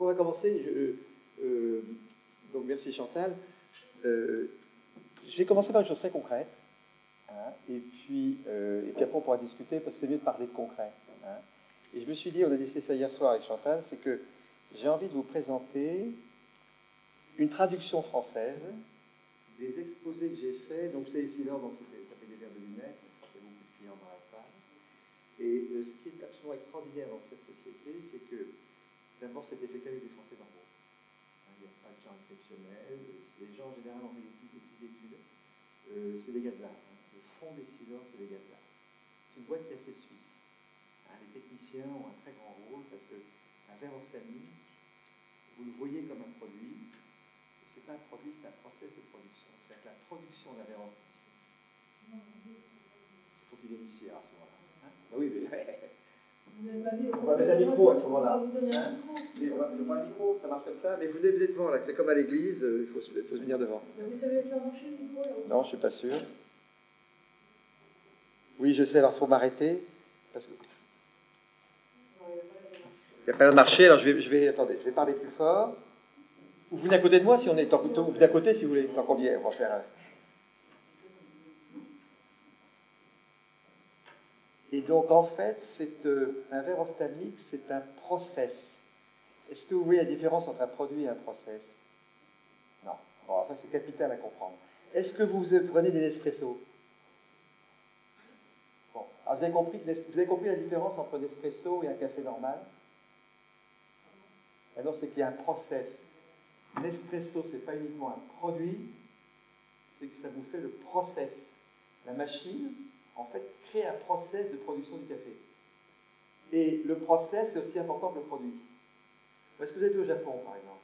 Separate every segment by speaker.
Speaker 1: On va commencer. Euh, donc merci Chantal. je vais commencer par une chose très concrète. Hein, et, puis, et puis après on pourra discuter parce que c'est mieux de parler de concret. Hein. Et je me suis dit, on a discuté ça hier soir avec Chantal, c'est que j'ai envie de vous présenter une traduction française des exposés que j'ai faits. Donc c'est ici là, donc ça fait des verres de lunettes, il beaucoup de clients dans la salle. Et euh, ce qui est absolument extraordinaire dans cette société, c'est que d'abord c'était fait qu'avec des Français normaux. Hein, il n'y a pas de gens exceptionnels. Les gens en général ont fait des petites, études. Euh, c'est des gazards. Hein. Le fond des silences, c'est des gazards. C'est une boîte qui est assez suisse. Hein, les techniciens ont un très grand rôle parce qu'un verre ophtalmique, vous le voyez comme un produit, ce n'est pas un produit, c'est un process de production. C'est-à-dire que la production d'un verre il faut qu'il vienne ici à ce moment-là. Hein? Bah oui, mais. on va mettre un micro à ce moment-là. Hein mais on va mettre un micro, ça marche comme ça. Mais vous venez devant, là, c'est comme à l'église, euh, il faut, se venir devant.
Speaker 2: Vous savez faire marcher le micro là
Speaker 1: Non, je ne suis pas sûr. Oui, je sais, alors il faut m'arrêter. Parce que. Il n'y a pas de marché, alors je vais, je vais. Attendez, je vais parler plus fort. Vous venez à côté de moi si on est Vous venez à côté si vous voulez, tant qu'on y est. On va faire. Et donc, en fait, c'est euh, un verre ophtalmique, c'est un process. Est-ce que vous voyez la différence entre un produit et un process? Non. Bon, ça, c'est capital à comprendre. Est-ce que vous prenez des Nespresso? Bon. Vous avez, compris, la différence entre un espresso et un café normal? Alors, c'est qu'il y a un process. L'espresso, ce n'est pas uniquement un produit, c'est que ça vous fait le process. La machine, en fait, crée un process de production du café. Et le process, c'est aussi important que le produit. Est-ce que vous êtes au Japon, par exemple?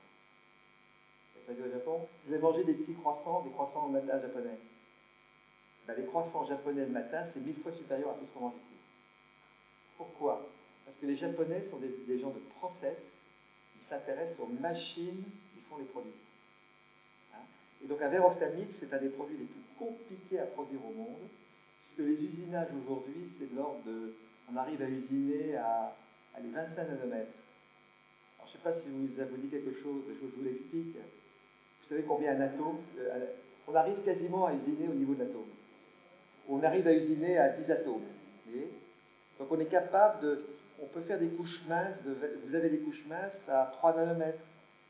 Speaker 1: Vous êtes au Japon? Vous avez mangé des petits croissants, des croissants au matin japonais? Ben, les croissants japonais le matin, c'est mille fois supérieur à tout ce qu'on mange ici. Pourquoi? Parce que les Japonais sont des, gens de process, qui s'intéressent aux machines font les produits. Hein? et donc un verre ophtalmique, c'est un des produits les plus compliqués à produire au monde, puisque les usinages aujourd'hui, c'est de l'ordre de... On arrive à usiner à, les 25 nanomètres. Alors, je ne sais pas si vous, ça vous dit quelque chose, que je vous l'explique. Vous savez combien un atome euh, On arrive quasiment à usiner au niveau de l'atome. On arrive à usiner à 10 atomes. Donc on est capable de... On peut faire des couches minces, de, vous avez des couches minces à 3 nanomètres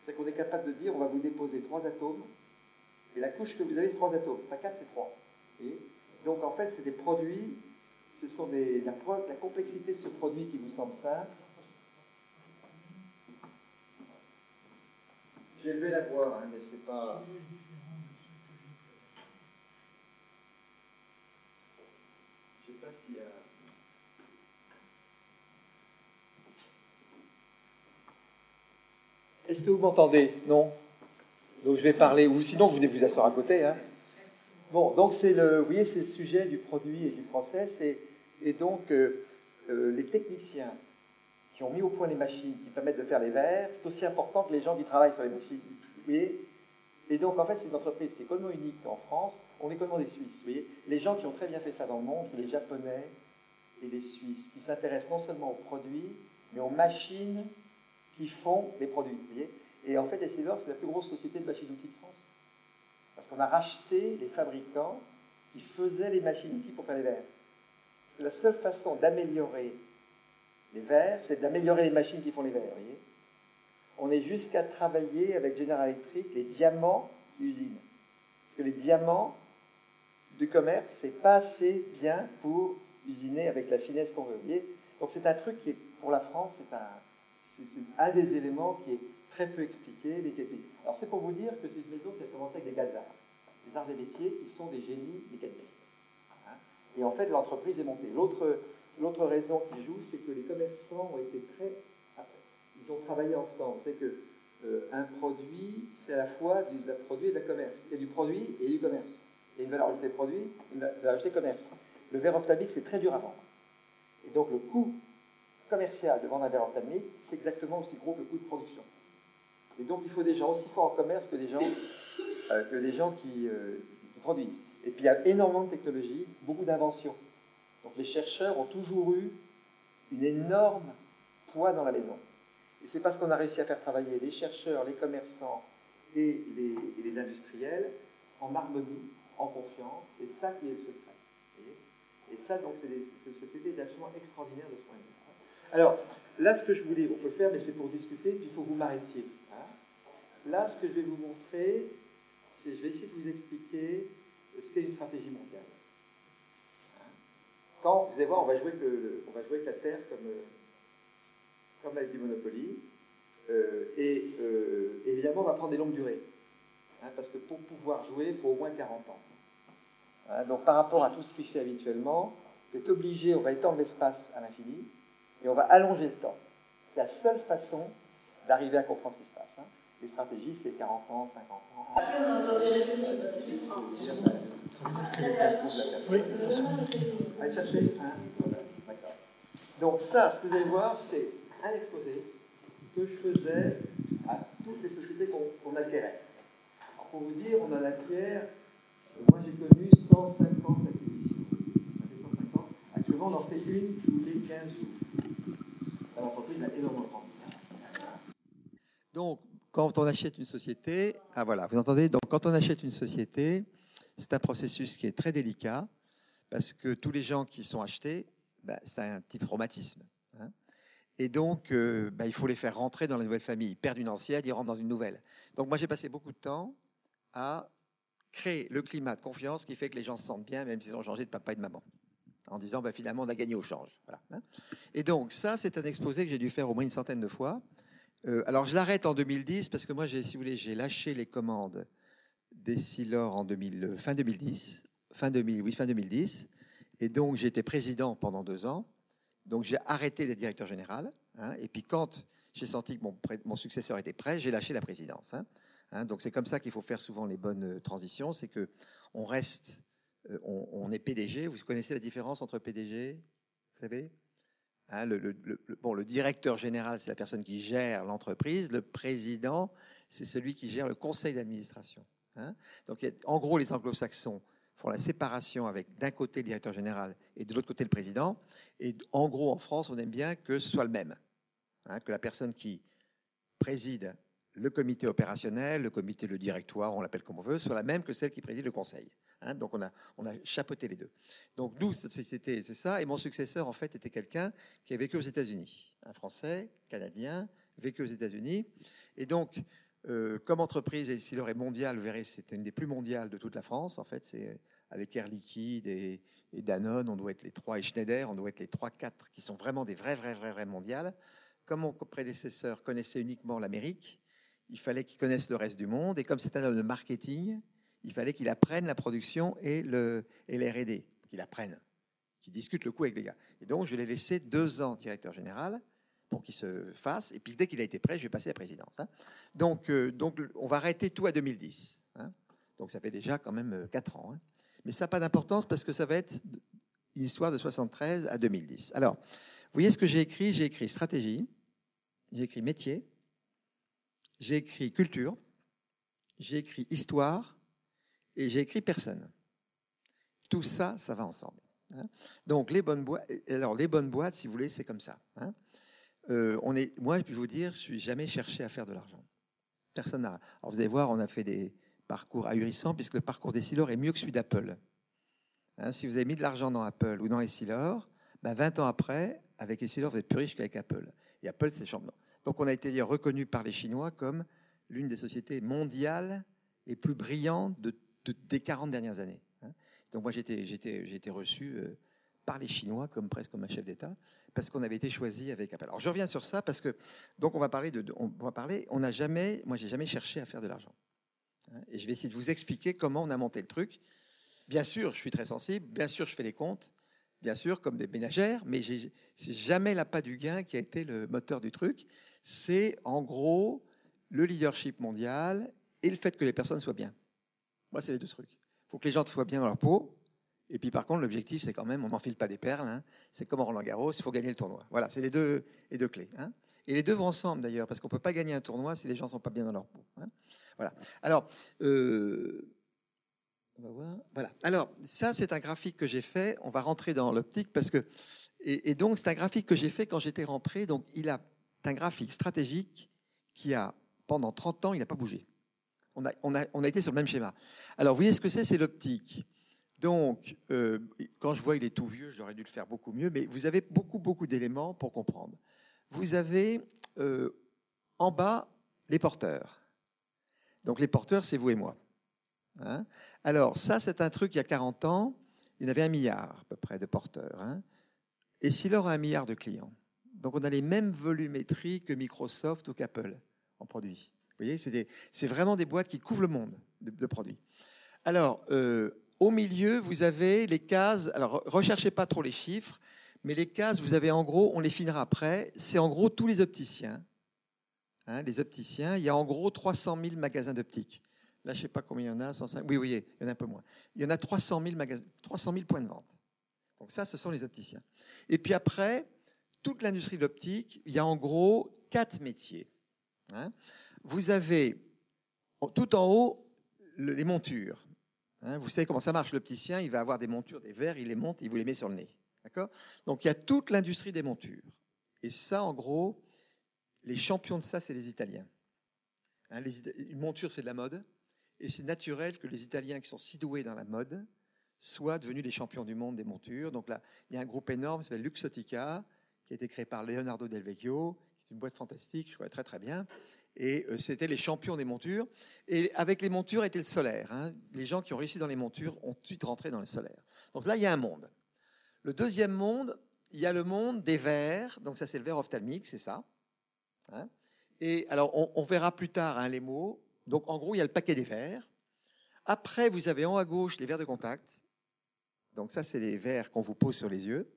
Speaker 1: c'est qu'on est capable de dire on va vous déposer trois atomes, et la couche que vous avez, c'est trois atomes. C'est pas quatre, c'est trois. Et donc en fait, c'est des produits, ce sont des, la, complexité de ce produit qui vous semble simple. J'ai levé la voix, hein, mais c'est pas. Je sais pas s'il y a. Est-ce que vous m'entendez? Non? Donc je vais parler, ou sinon vous venez vous asseoir à côté. Hein. Bon, donc c'est le, vous voyez, c'est le sujet du produit et du process, et, donc euh, euh, les techniciens qui ont mis au point les machines qui permettent de faire les verres, c'est aussi important que les gens qui travaillent sur les machines. Vous voyez et donc, en fait, c'est une entreprise qui est complètement unique en France. On est complètement des Suisses. Vous voyez les gens qui ont très bien fait ça dans le monde, c'est les Japonais et les Suisses, qui s'intéressent non seulement aux produits, mais aux machines qui font les produits. voyez et en fait, Essilor, c'est la plus grosse société de machines-outils de France. Parce qu'on a racheté les fabricants qui faisaient les machines-outils pour faire les verres. Parce que la seule façon d'améliorer les verres, c'est d'améliorer les machines qui font les verres. voyez On est jusqu'à travailler avec General Electric les diamants qui usinent. Parce que les diamants du commerce, c'est pas assez bien pour usiner avec la finesse qu'on veut. Voyez Donc c'est un truc qui, est, pour la France, c'est un, un des éléments qui est très peu expliqué, mais qui Alors c'est pour vous dire que c'est une maison qui a commencé avec des gazards, des arts et métiers qui sont des génies mécaniques. Et en fait, l'entreprise est montée. L'autre, raison qui joue, c'est que les commerçants ont été très... Ils ont travaillé ensemble. C'est que euh, un produit, c'est à la fois du produit et de la commerce. A du produit et du commerce. Il y a une valeur ajoutée produit, une valeur ajoutée commerce. Le verre ophtalmique, c'est très dur à vendre. Et donc le coût commercial de vendre un verre ophtalmique, c'est exactement aussi gros que le coût de production. Et donc il faut des gens aussi forts en commerce que des gens, euh, que des gens qui, euh, qui, produisent. Et puis il y a énormément de technologies, beaucoup d'inventions. Donc les chercheurs ont toujours eu une énorme poids dans la maison. Et c'est parce qu'on a réussi à faire travailler les chercheurs, les commerçants et les, industriels en harmonie, en confiance. C'est ça qui est le secret. Et ça, donc, c'est une société absolument extraordinaire de ce point de vue. Alors, là, ce que je voulais, on peut faire, mais c'est pour discuter, puis il faut que vous m'arrêtiez. Là, ce que je vais vous montrer, c'est, je vais essayer de vous expliquer ce qu'est une stratégie mondiale. Quand, vous allez voir, on va jouer, on va jouer avec la Terre comme, euh, comme avec du Monopoly. Euh, et euh, évidemment, on va prendre des longues durées. Hein, parce que pour pouvoir jouer, il faut au moins 40 ans. Hein, donc par rapport à tout ce qui se fait habituellement, vous êtes obligé, on va étendre l'espace à l'infini, et on va allonger le temps. C'est la seule façon d'arriver à comprendre ce qui se passe. Hein. Les stratégies, c'est 40 ans, 50 ans. Oui, Allez chercher. D'accord. Donc ça, ce que vous allez voir, c'est un exposé que je faisais à toutes les sociétés qu'on acquérait. Alors pour vous dire, on en acquiert moi, j'ai connu 150 acquisitions. On fait 150. Actuellement, on en fait une tous les 15 jours. L'entreprise a énormément grandi. Donc, quand on achète une société, ah voilà, vous entendez Donc, quand on achète une société, c'est un processus qui est très délicat parce que tous les gens qui sont achetés, bah, c'est un type traumatisme. Hein. et donc, euh, bah, il faut les faire rentrer dans la nouvelle famille. Ils perdent une ancienne, ils rentrent dans une nouvelle. Donc, moi, j'ai passé beaucoup de temps à créer le climat de confiance qui fait que les gens se sentent bien, même s'ils ont changé de papa et de maman. En disant, bah, finalement, on a gagné au change. Hein. et donc, ça, c'est un exposé que j'ai dû faire au moins une centaine de fois. Euh, alors, je l'arrête en 2010 parce que moi, si vous voulez, j'ai lâché les commandes des Silor en 2000, fin 2010. Fin 2000, oui, fin 2010. Et donc, j'ai été président pendant deux ans. Donc, j'ai arrêté d'être directeur général. Hein. et puis, quand j'ai senti que mon, successeur était prêt, j'ai lâché la présidence. Hein. Hein, donc c'est comme ça qu'il faut faire souvent les bonnes euh, transitions, c'est que on reste, euh, on, est PDG. Vous connaissez la différence entre PDG, vous savez? Hein, le, bon, le directeur général, c'est la personne qui gère l'entreprise. Le président, c'est celui qui gère le conseil d'administration. Hein. Donc, en gros, les anglo-saxons font la séparation avec d'un côté le directeur général et de l'autre côté le président. Et en gros, en France, on aime bien que ce soit le même. que la personne qui préside le comité opérationnel, le comité, le directoire, on l'appelle comme on veut, soit la même que celle qui préside le conseil. Hein. donc on a, on a chapeauté les deux. Donc nous, c'était c'est ça. Et mon successeur, en fait, était quelqu'un qui a vécu aux États-Unis, un Français, canadien, vécu aux États-Unis. Et donc, euh, comme entreprise, et s'il aurait mondial, vous verrez, c'était une des plus mondiales de toute la France. En fait, c'est avec Air Liquide et, et, Danone, on doit être les trois, et Schneider, on doit être les trois, quatre qui sont vraiment des vrais, vrais, vrais, vrais mondiales. Comme mon prédécesseur connaissait uniquement l'Amérique, il fallait qu'il connaisse le reste du monde. Et comme c'est un homme de marketing, il fallait qu'il apprenne la production et le et qu'il apprenne, qu'il discute le coup avec les gars. Et donc, je l'ai laissé deux ans directeur général pour qu'il se fasse. Et puis, dès qu'il a été prêt, je vais passer à la présidence. Hein. Donc, euh, donc, on va arrêter tout à 2010. Hein. Donc, ça fait déjà quand même euh, quatre ans. Hein. Mais ça n'a pas d'importance parce que ça va être une histoire de 73 à 2010. Alors, vous voyez ce que j'ai écrit? J'ai écrit stratégie, j'ai écrit métier, j'ai écrit culture, j'ai écrit histoire et j'ai écrit personne. Tout ça, ça va ensemble. Hein. Donc les bonnes boîtes, alors les bonnes boîtes, si vous voulez, c'est comme ça. Hein. Euh, on moi, je peux vous dire, je suis jamais cherché à faire de l'argent. Personne n'a. Alors vous allez voir, on a fait des parcours ahurissants puisque le parcours des Essilor est mieux que celui d'Apple. Hein, si vous avez mis de l'argent dans Apple ou dans Essilor, ben 20 ans après, avec Essilor, vous êtes plus riche qu'avec Apple. Et Apple, c'est champion. Donc on a été reconnu par les Chinois comme l'une des sociétés mondiales les plus brillantes des 40 dernières années. Hein. Donc moi j'ai été reçu euh, par les Chinois comme presque comme un chef d'État parce qu'on avait été choisi avec Apple. Alors je reviens sur ça parce que donc on va parler de, on va parler. On n'a jamais, moi j'ai jamais cherché à faire de l'argent. Hein. Et je vais essayer de vous expliquer comment on a monté le truc. Bien sûr, je suis très sensible. Bien sûr, je fais les comptes bien sûr, comme des ménagères, mais c'est jamais l'appât du gain qui a été le moteur du truc. C'est en gros le leadership mondial et le fait que les personnes soient bien. Moi, c'est les deux trucs. Il faut que les gens soient bien dans leur peau. Et puis, par contre, l'objectif, c'est quand même, on n'enfile pas des perles. Hein. C'est comme Roland Garros, il faut gagner le tournoi. Voilà, c'est les deux, les deux clés. Hein. Et les deux vont ensemble, d'ailleurs, parce qu'on ne peut pas gagner un tournoi si les gens ne sont pas bien dans leur peau. Hein. Voilà. Alors, euh, voilà. Alors, ça, c'est un graphique que j'ai fait. On va rentrer dans l'optique parce que. Et, donc, c'est un graphique que j'ai fait quand j'étais rentré. Donc, il a un graphique stratégique qui a, pendant 30 ans, il n'a pas bougé. On a, on, a, on a été sur le même schéma. Alors, vous voyez ce que c'est C'est l'optique. Donc, euh, quand je vois il est tout vieux, j'aurais dû le faire beaucoup mieux, mais vous avez beaucoup, beaucoup d'éléments pour comprendre. Vous avez euh, en bas les porteurs. Donc, les porteurs, c'est vous et moi. Hein Alors, ça, c'est un truc, il y a 40 ans, il y en avait un milliard à peu près de porteurs. Hein et Silor a un milliard de clients? Donc, on a les mêmes volumétries que Microsoft ou qu'Apple en produits. Vous voyez, c'est vraiment des boîtes qui couvrent le monde de, produits. Alors, euh, au milieu, vous avez les cases. Alors, recherchez pas trop les chiffres, mais les cases, vous avez en gros, on les finira après. C'est en gros tous les opticiens. Hein, les opticiens, il y a en gros 300 000 magasins d'optique. Là, je sais pas combien il y en a. 105... Oui, oui, il y en a un peu moins. Il y en a 300 000, magasins, 300 000 points de vente. Donc ça, ce sont les opticiens. Et puis après, toute l'industrie de l'optique, il y a en gros quatre métiers. Hein. Vous avez tout en haut les montures. Hein. vous savez comment ça marche, l'opticien, il va avoir des montures, des verres, il les monte, il vous les met sur le nez. D'accord Donc il y a toute l'industrie des montures. Et ça, en gros, les champions de ça, c'est les Italiens. Hein, une monture, c'est de la mode. Et c'est naturel que les Italiens qui sont si doués dans la mode soient devenus les champions du monde des montures. Donc là, il y a un groupe énorme qui s'appelle Luxotica, qui a été créé par Leonardo Del Vecchio, qui est une boîte fantastique, je connais très très bien. Et euh, c'était les champions des montures. Et avec les montures était le solaire. Hein. Les gens qui ont réussi dans les montures ont tout de suite rentré dans le solaire. Donc là, il y a un monde. Le deuxième monde, il y a le monde des verres. Donc ça, c'est le verre ophtalmique, c'est ça. Hein. Et alors, on, verra plus tard hein, les mots. Donc en gros, il y a le paquet des verres. Après, vous avez en haut à gauche les verres de contact. Donc ça, c'est les verres qu'on vous pose sur les yeux.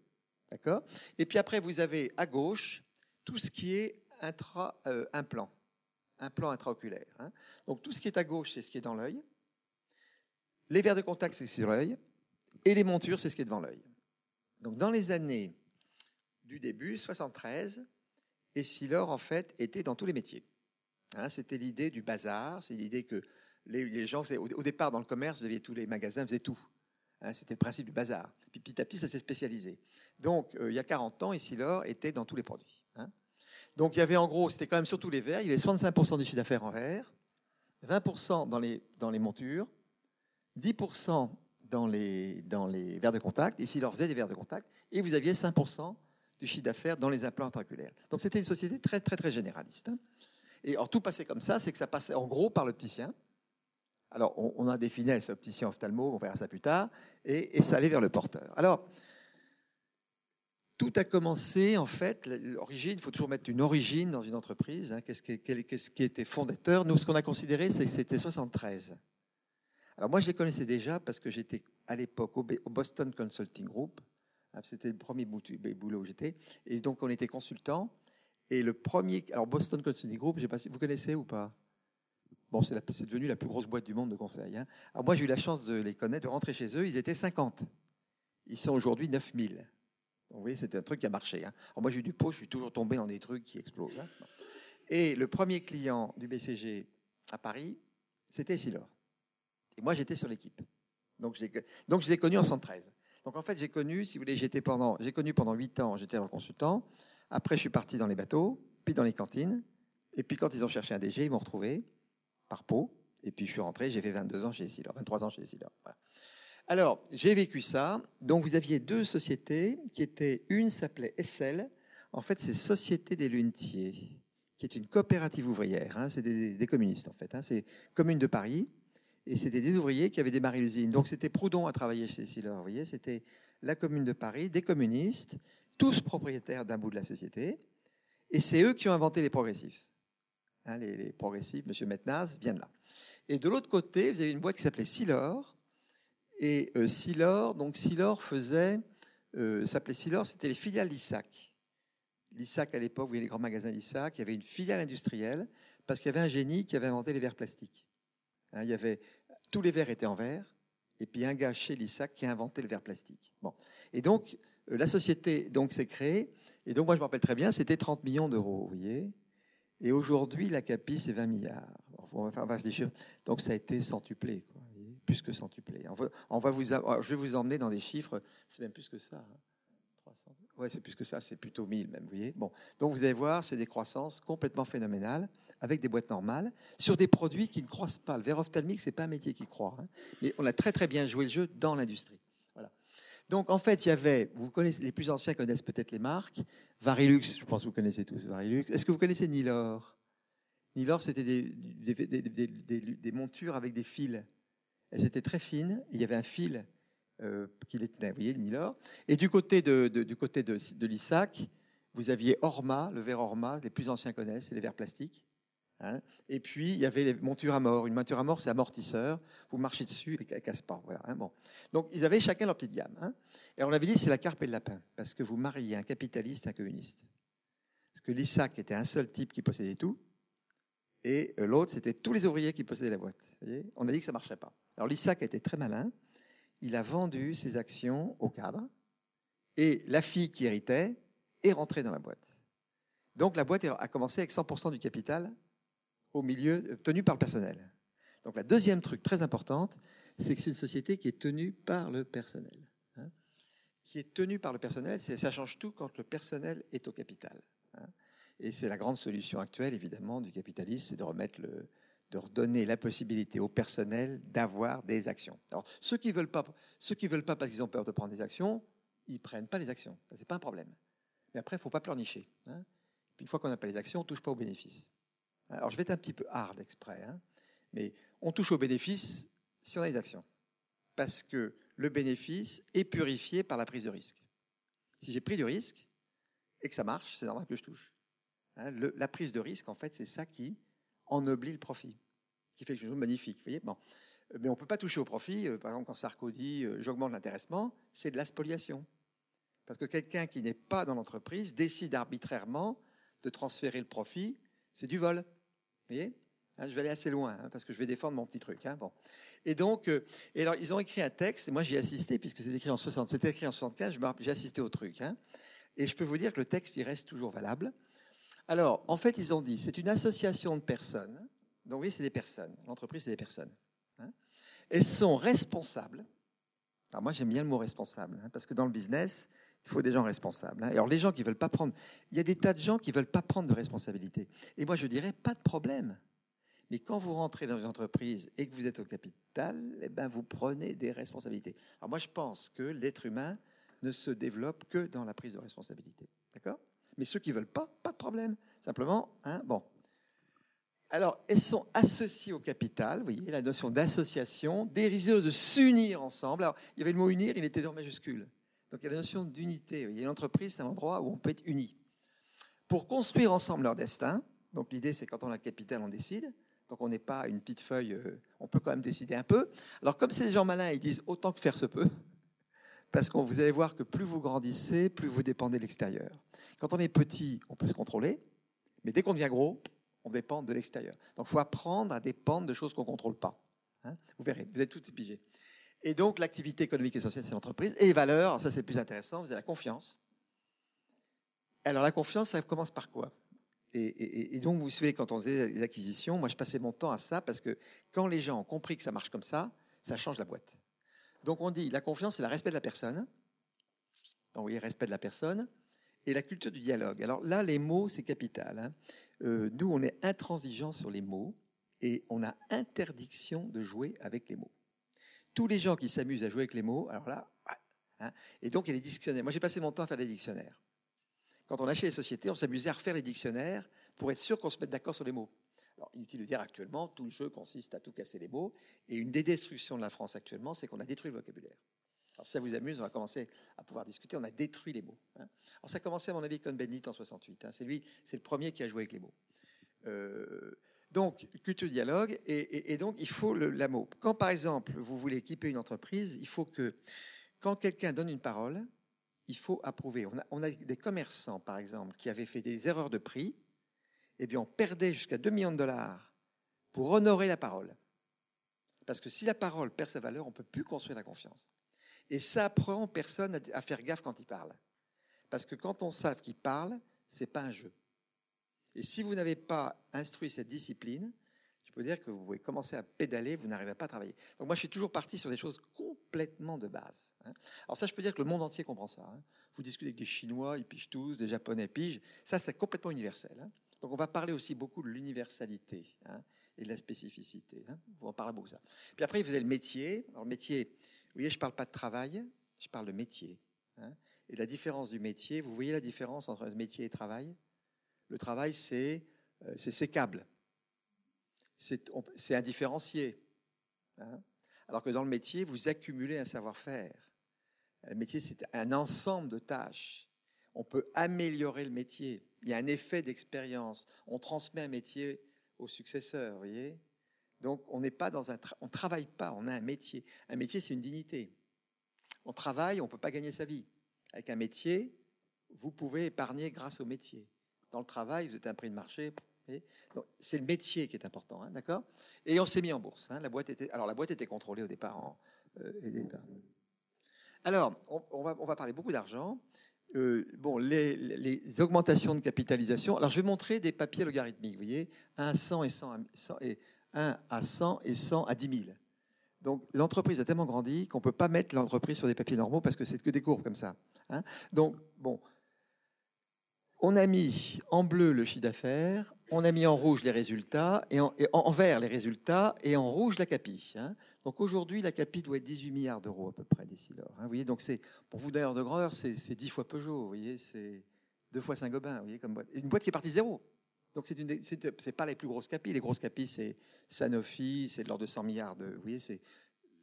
Speaker 1: D'accord? Et puis après, vous avez à gauche tout ce qui est intra-implant, euh, implant intraoculaire. Hein. Donc tout ce qui est à gauche, c'est ce qui est dans l'œil. Les verres de contact, c'est sur l'œil. Et les montures, c'est ce qui est devant l'œil. Donc dans les années du début, 73, Essilor, en fait, était dans tous les métiers. Hein, c'était l'idée du bazar, c'est l'idée que les, gens, au, départ dans le commerce, tous les magasins faisaient tout. Hein, c'était le principe du bazar. Puis petit à petit, ça s'est spécialisé. Donc, euh, il y a 40 ans, Essilor était dans tous les produits. Hein. Donc, il y avait en gros, c'était quand même surtout les verres. Il y avait 65% du chiffre d'affaires en verre, 20% dans les, dans les montures, 10% dans les, dans les verres de contact. Essilor faisait des verres de contact. Et vous aviez 5% du chiffre d'affaires dans les implants intraculaires. Donc, c'était une société très, très, très généraliste. Hein. Et alors, tout passait comme ça, c'est que ça passait en gros par l'opticien. Alors, on, a des finesses opticien ophtalmo, on verra ça plus tard, et, ça allait vers le porteur. Alors, tout a commencé, en fait, l'origine, il faut toujours mettre une origine dans une entreprise. Hein, qu'est-ce, qui, était fondateur Nous, ce qu'on a considéré, c'est que c'était 73. Alors moi, je les connaissais déjà parce que j'étais à l'époque au, Boston Consulting Group. Hein, c'était le premier boulot où j'étais. Et donc, on était consultants. Et le premier, alors Boston Consulting Group, vous connaissez ou pas? Bon, c'est devenu la plus grosse boîte du monde de conseil. Hein. Moi, j'ai eu la chance de les connaître, de rentrer chez eux. Ils étaient 50. Ils sont aujourd'hui 9000. Donc, vous voyez, c'était un truc qui a marché. Hein. Moi, j'ai eu du pot, je suis toujours tombé dans des trucs qui explosent. Hein. Et le premier client du BCG à Paris, c'était Silor. Et moi, j'étais sur l'équipe. Donc, je l'ai connu en 113. Donc, en fait, j'ai connu, si vous voulez, j'étais pendant, j'ai connu pendant 8 ans, j'étais un consultant. Après, je suis parti dans les bateaux, puis dans les cantines. Et puis, quand ils ont cherché un DG, ils m'ont retrouvé par peau. Et puis, je suis rentré, j'ai fait 22 ans chez Essilor, 23 ans chez Essilor. Alors, j'ai vécu ça. Donc, vous aviez deux sociétés qui étaient, une s'appelait SL. En fait, c'est Société des Lunetiers, qui est une coopérative ouvrière. Hein. c'est des, communistes, en fait. Hein. c'est Commune de Paris. Et c'était des ouvriers qui avaient démarré l'usine. Donc, c'était Proudhon à travailler chez Essilor. Vous voyez, c'était la Commune de Paris, des communistes, tous propriétaires d'un bout de la société. Et c'est eux qui ont inventé les progressifs. Hein, les, progressifs, M. Metnaz, viennent là. Et de l'autre côté, vous avez une boîte qui s'appelait Silor. Et euh, Silor, donc Silor faisait, euh, s'appelait Silor, c'était les filiales d'Issac. L'Issac, à l'époque, vous voyez les grands magasins d'Issac, il y avait une filiale industrielle, parce qu'il y avait un génie qui avait inventé les verres plastiques. Hein, il y avait, tous les verres étaient en verre, et puis un gars chez l'Issac qui a inventé le verre plastique. Bon. Et donc, euh, la société donc s'est créée, et donc moi je me rappelle très bien, c'était 30 millions d'euros, vous voyez. Et aujourd'hui, la CAPI, c'est 20 milliards. Donc, ça a été centuplé, plus que centuplé. On va, vous, je vais vous emmener dans des chiffres, c'est même plus que ça. 300. Hein. Ouais, c'est plus que ça, c'est plutôt 1000 même, vous voyez. Bon, donc vous allez voir, c'est des croissances complètement phénoménales avec des boîtes normales sur des produits qui ne croissent pas. Le verre ophtalmique, c'est pas un métier qui croit, hein. mais on a très très bien joué le jeu dans l'industrie. Donc en fait, il y avait, vous connaissez, les plus anciens connaissent peut-être les marques. Varilux, je pense que vous connaissez tous Varilux. Est-ce que vous connaissez Nilor? Nilor, c'était des, montures avec des fils. Elles étaient très fines. Il y avait un fil euh, qui les tenait, vous voyez, Nilor. Et du côté de, du côté de, de l'ISAC, vous aviez Orma, le verre Orma, les plus anciens connaissent, c'est les verres plastiques. Hein. et puis, il y avait les montures à mort. Une monture à mort, c'est amortisseur. Vous marchez dessus et elle ne casse pas. Voilà, hein, bon. Donc, ils avaient chacun leur petite gamme. Hein. Et on avait dit, c'est la carpe et le lapin. Parce que vous mariez un capitaliste et un communiste. Parce que l'ISAC était un seul type qui possédait tout. Et euh, l'autre, c'était tous les ouvriers qui possédaient la boîte. on a dit que ça ne marchait pas. Alors, l'ISAC était très malin. Il a vendu ses actions au cadre. Et la fille qui héritait est rentrée dans la boîte. Donc, la boîte a commencé avec 100% du capital au milieu, euh, tenu par le personnel. Donc la deuxième truc très importante, c'est que c'est une société qui est tenue par le personnel. Hein. qui est tenue par le personnel, ça change tout quand le personnel est au capital. Hein. et c'est la grande solution actuelle, évidemment, du capitalisme, c'est de remettre de redonner la possibilité au personnel d'avoir des actions. Alors, ceux qui veulent veulent pas parce qu'ils ont peur de prendre des actions, ils prennent pas les actions. Ça, c'est pas un problème. Mais après, il faut pas pleurnicher. Hein. Puis une fois qu'on n'a pas les actions, on touche pas aux bénéfices. Alors je vais être un petit peu hard exprès, hein, mais on touche au bénéfice si on a les actions. Parce que le bénéfice est purifié par la prise de risque. Si j'ai pris du risque et que ça marche, c'est normal que je touche. Hein, la prise de risque, en fait, c'est ça qui ennoblit le profit, qui fait quelque chose de magnifique. Vous voyez bon. Mais on ne peut pas toucher au profit. Euh, par exemple, quand Sarko dit euh, j'augmente l'intéressement, c'est de la spoliation. Parce que quelqu'un qui n'est pas dans l'entreprise décide arbitrairement de transférer le profit, c'est du vol hein, je vais aller assez loin hein, parce que je vais défendre mon petit truc. Hein, bon. Et donc, euh, alors ils ont écrit un texte. Et moi, j'y ai assisté puisque c'était écrit en 60, c'était écrit en 75. J'ai assisté au truc. et je peux vous dire que le texte, il reste toujours valable. Alors, en fait, ils ont dit, c'est une association de personnes. Donc, oui, c'est des personnes. L'entreprise, c'est des personnes. Elles sont responsables. Alors, moi, j'aime bien le mot responsable parce que dans le business, il faut des gens responsables. Hein. Alors les gens qui veulent pas prendre, il y a des tas de gens qui veulent pas prendre de responsabilité. Et moi je dirais pas de problème. Mais quand vous rentrez dans une entreprise et que vous êtes au capital, eh ben vous prenez des responsabilités. Alors moi je pense que l'être humain ne se développe que dans la prise de responsabilité. D'accord? Mais ceux qui veulent pas, pas de problème. Simplement, hein, bon. Alors, elles sont associées au capital, vous voyez, la notion d'association, dériseuse de s'unir ensemble. Alors, il y avait le mot unir, il était dans majuscule. Donc il y a la notion d'unité. Une entreprise, c'est un endroit où on peut être unis. Pour construire ensemble leur destin, donc l'idée c'est quand on a le capital, on décide. Donc on n'est pas une petite feuille, euh, on peut quand même décider un peu. Alors comme c'est des gens malins, ils disent autant que faire se peut. Parce que vous allez voir que plus vous grandissez, plus vous dépendez de l'extérieur. Quand on est petit, on peut se contrôler, mais dès qu'on devient gros, on dépend de l'extérieur. Donc il faut apprendre à dépendre de choses qu'on ne contrôle pas. Hein. vous verrez, vous êtes tous pigés. Et donc, l'activité économique et sociale, c'est l'entreprise. Et les valeurs, ça c'est plus intéressant, vous avez la confiance. Alors, la confiance, ça commence par quoi? Et, donc, vous savez, quand on faisait des acquisitions, moi, je passais mon temps à ça parce que quand les gens ont compris que ça marche comme ça, ça change la boîte. Donc, on dit la confiance, c'est le respect de la personne. Donc, voyez, respect de la personne et la culture du dialogue. Alors là, les mots, c'est capital. Hein. Euh, nous, on est intransigeants sur les mots et on a interdiction de jouer avec les mots tous les gens qui s'amusent à jouer avec les mots, alors là, hein, et donc il y a les dictionnaires. Moi, j'ai passé mon temps à faire des dictionnaires. Quand on achetait les sociétés, on s'amusait à refaire les dictionnaires pour être sûr qu'on se mette d'accord sur les mots. Alors, inutile de dire actuellement, tout le jeu consiste à tout casser les mots. Et une des destructions de la France actuellement, c'est qu'on a détruit le vocabulaire. Alors, si ça vous amuse, on va commencer à pouvoir discuter. On a détruit les mots. Hein. Alors, ça a commencé, à mon avis, avec Cohn-Bendit en 68. Hein. C'est lui, c'est le premier qui a joué avec les mots. Euh, donc, culture dialogue, et, donc il faut le, la mot. Quand par exemple vous voulez équiper une entreprise, il faut que quand quelqu'un donne une parole, il faut approuver. On a, des commerçants, par exemple, qui avaient fait des erreurs de prix, et eh bien on perdait jusqu'à 2 millions de dollars pour honorer la parole. Parce que si la parole perd sa valeur, on ne peut plus construire la confiance. Et ça apprend personne à, faire gaffe quand il parle. Parce que quand on sait qu'il parle, c'est pas un jeu. Et si vous n'avez pas instruit cette discipline, je peux dire que vous pouvez commencer à pédaler, vous n'arrivez pas à travailler. Donc moi, je suis toujours parti sur des choses complètement de base. hein. Alors ça, je peux dire que le monde entier comprend ça. hein. Vous discutez avec des Chinois, ils pigent tous, des Japonais pigent. Ça, c'est complètement universel. hein. Donc on va parler aussi beaucoup de l'universalité et de la spécificité. va en parler beaucoup ça. Puis après, vous avez le métier. Alors le métier, vous voyez, je parle pas de travail, je parle de métier. Et la différence du métier, vous voyez la différence entre métier et travail? Le travail, c'est euh, sécable. C'est indifférencié. hein. Alors que dans le métier, vous accumulez un savoir-faire. Le métier, c'est un ensemble de tâches. On peut améliorer le métier. Il y a un effet d'expérience. On transmet un métier au successeur, vous voyez Donc, on n'est pas dans un... on travaille pas, on a un métier. Un métier, c'est une dignité. On travaille, on peut pas gagner sa vie. Avec un métier, vous pouvez épargner grâce au métier. Dans le travail, vous êtes un prix de marché. c'est le métier qui est important, hein, d'accord? Et on s'est mis en bourse. hein. La boîte était, alors la boîte était contrôlée au départ. En, euh. Alors, on, va, on va parler beaucoup d'argent. Euh, bon, les, les augmentations de capitalisation. Alors, je vais montrer des papiers logarithmiques. Vous voyez, 1 à 100 et 100 à, 100 et 1 à 100 et 100 à 10 000. Donc, l'entreprise a tellement grandi qu'on peut pas mettre l'entreprise sur des papiers normaux parce que c'est que des courbes comme ça. hein. Donc, bon, on a mis en bleu le chiffre d'affaires, on a mis en rouge les résultats, et en, vert les résultats, et en rouge la CAPI. hein. Donc aujourd'hui, la CAPI doit être 18 milliards d'euros à peu près d'ici lors. hein. Vous voyez, donc c'est, pour vous d'ailleurs de grandeur, c'est, c'est 10 fois Peugeot, vous voyez, c'est deux fois Saint-Gobain, vous voyez, comme boîte. Une boîte qui est partie zéro. Donc c'est, une, c'est pas les plus grosses CAPI. Les grosses CAPI, c'est Sanofi, c'est de l'ordre de 100 milliards de, vous voyez, c'est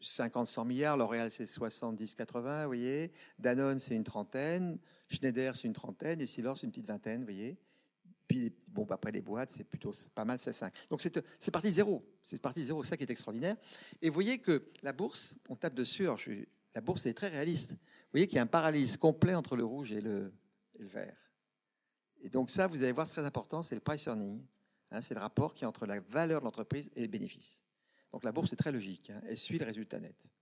Speaker 1: 50-100 milliards, L'Oréal c'est 70-80, vous voyez, Danone c'est une trentaine, Schneider c'est une trentaine, et Silor c'est une petite vingtaine, vous voyez. Puis bon, après les boîtes, c'est plutôt pas mal, c'est 5. Donc c'est parti zéro, c'est parti zéro, ça qui est extraordinaire. Et vous voyez que la bourse, on tape dessus, la bourse est très réaliste. Vous voyez qu'il y a un paralyse complet entre le rouge et le, et le vert. Et donc ça, vous allez voir, c'est très important, c'est le price earning. Hein, c'est le rapport qui est entre la valeur de l'entreprise et les bénéfices. Donc la bourse est très logique, hein, elle suit le résultat net.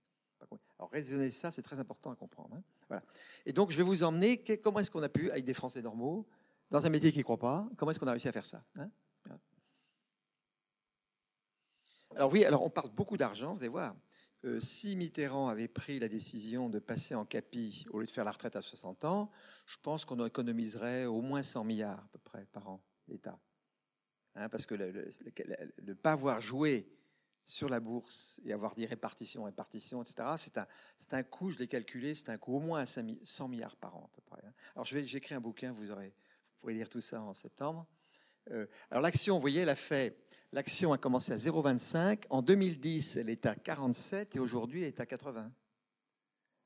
Speaker 1: Alors raisonner ça, c'est très important à comprendre. hein. Voilà. Et donc je vais vous emmener, comment est-ce qu'on a pu, avec des Français normaux, dans un métier qui ne croit pas, comment est-ce qu'on a réussi à faire ça hein? Alors oui, alors on parle beaucoup d'argent, vous allez voir. Euh, si Mitterrand avait pris la décision de passer en capi au lieu de faire la retraite à 60 ans, je pense qu'on économiserait au moins 100 milliards à peu près par an, l'État. Parce que le ne pas avoir joué sur la bourse et avoir dit répartition, répartition, etc., c'est un, un coût, je l'ai calculé, c'est un coût au moins à 5 mi- 100 milliards par an à peu près. hein. Alors écrit un bouquin, vous, aurez, vous pourrez lire tout ça en septembre. Euh, alors l'action, vous voyez, elle a fait, l'action a commencé à 0,25. En 2010, elle est à 47 et aujourd'hui, elle est à 80. Alors,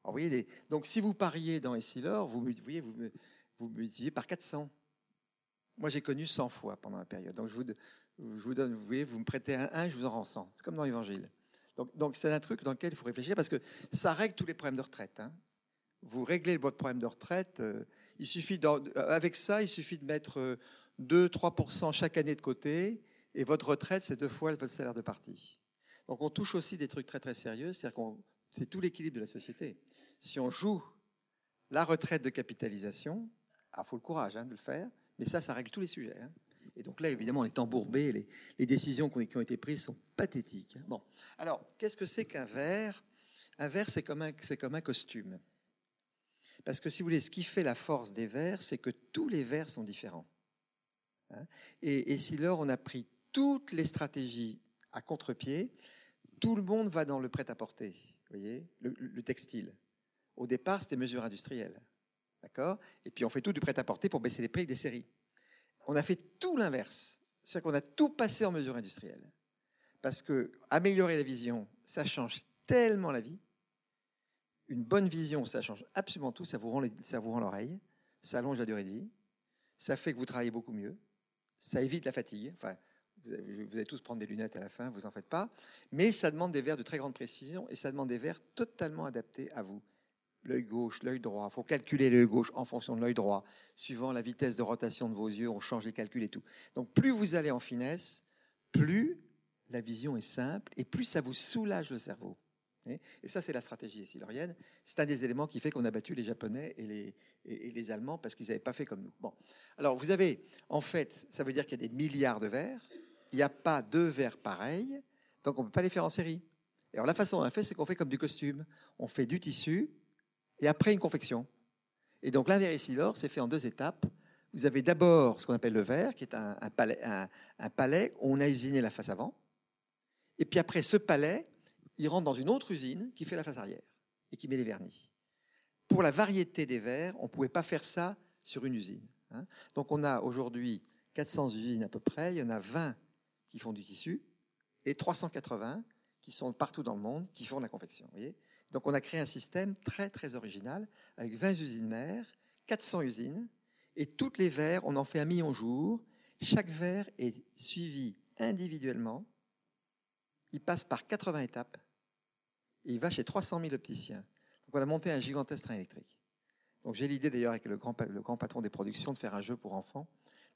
Speaker 1: vous voyez, donc si vous pariez dans Essilor, vous, vous voyez, vous, vous multipliez par 400. Moi, j'ai connu 100 fois pendant la période. Donc je vous, vous me prêtez un 1, je vous en rends 100. C'est comme dans l'Évangile. Donc c'est un truc dans lequel il faut réfléchir parce que ça règle tous les problèmes de retraite. hein. Vous réglez votre problème de retraite. euh, d'en- avec ça, il suffit de mettre euh, 2-3% chaque année de côté et votre retraite, c'est deux fois votre salaire de partie. Donc on touche aussi des trucs très très sérieux, c'est-à-dire qu'on c'est tout l'équilibre de la société. Si on joue la retraite de capitalisation, il faut le courage hein, de le faire, mais ça, ça règle tous les sujets. hein. Et donc là, évidemment, on est embourbé, les, décisions qui ont, été prises sont pathétiques. hein. Bon, alors, qu'est-ce que c'est qu'un verre? Un verre, c'est comme un, costume. Parce que si vous voulez, ce qui fait la force des verres, c'est que tous les verres sont différents. Hein. et, si lors on a pris toutes les stratégies à contre-pied, tout le monde va dans le prêt-à-porter, voyez, le, le textile. Au départ, c'était mesure industrielle. D'accord? Et puis on fait tout du prêt-à-porter pour baisser les prix des séries. On a fait tout l'inverse. C'est-à-dire qu'on a tout passé en mesure industrielle. Parce que améliorer la vision, ça change tellement la vie. Une bonne vision, ça change absolument tout. Ça vous rend, ça vous rend l'oreille. Ça allonge la durée de vie. Ça fait que vous travaillez beaucoup mieux. Ça évite la fatigue. Enfin, vous, avez- vous allez tous prendre des lunettes à la fin, vous en faites pas. Mais ça demande des verres de très grande précision et ça demande des verres totalement adaptés à vous l'œil gauche, l'œil droit. Il faut calculer l'œil gauche en fonction de l'œil droit. Suivant la vitesse de rotation de vos yeux, on change les calculs et tout. Donc plus vous allez en finesse, plus la vision est simple et plus ça vous soulage le cerveau. Et ça, c'est la stratégie silorienne. C'est un des éléments qui fait qu'on a battu les Japonais et les, Allemands parce qu'ils n'avaient pas fait comme nous. Bon. Alors, vous avez, en fait, ça veut dire qu'il y a des milliards de verres. il n'y a pas deux verres pareils, donc on ne peut pas les faire en série. Et alors la façon dont on a fait, c'est qu'on fait comme du costume. On fait du tissu et après une confection. Et donc l'invérisilor, c'est fait en deux étapes. Vous avez d'abord ce qu'on appelle le verre, qui est un, palais, un, palais où on a usiné la face avant. Et puis après, ce palais, il rentre dans une autre usine qui fait la face arrière et qui met les vernis. Pour la variété des verres, on ne pouvait pas faire ça sur une usine. Hein. Donc on a aujourd'hui 400 usines à peu près, il y en a 20 qui font du tissu et 380 qui sont partout dans le monde qui font de la confection. Voyez Donc on a créé un système très très original avec 20 usines mères, 400 usines et toutes les verres, on en fait un million jour. Chaque verre est suivi individuellement. Il passe par 80 étapes et il va chez 300 000 opticiens. Donc on a monté un gigantesque train électrique. Donc j'ai l'idée d'ailleurs avec le grand, le grand patron des productions de faire un jeu pour enfants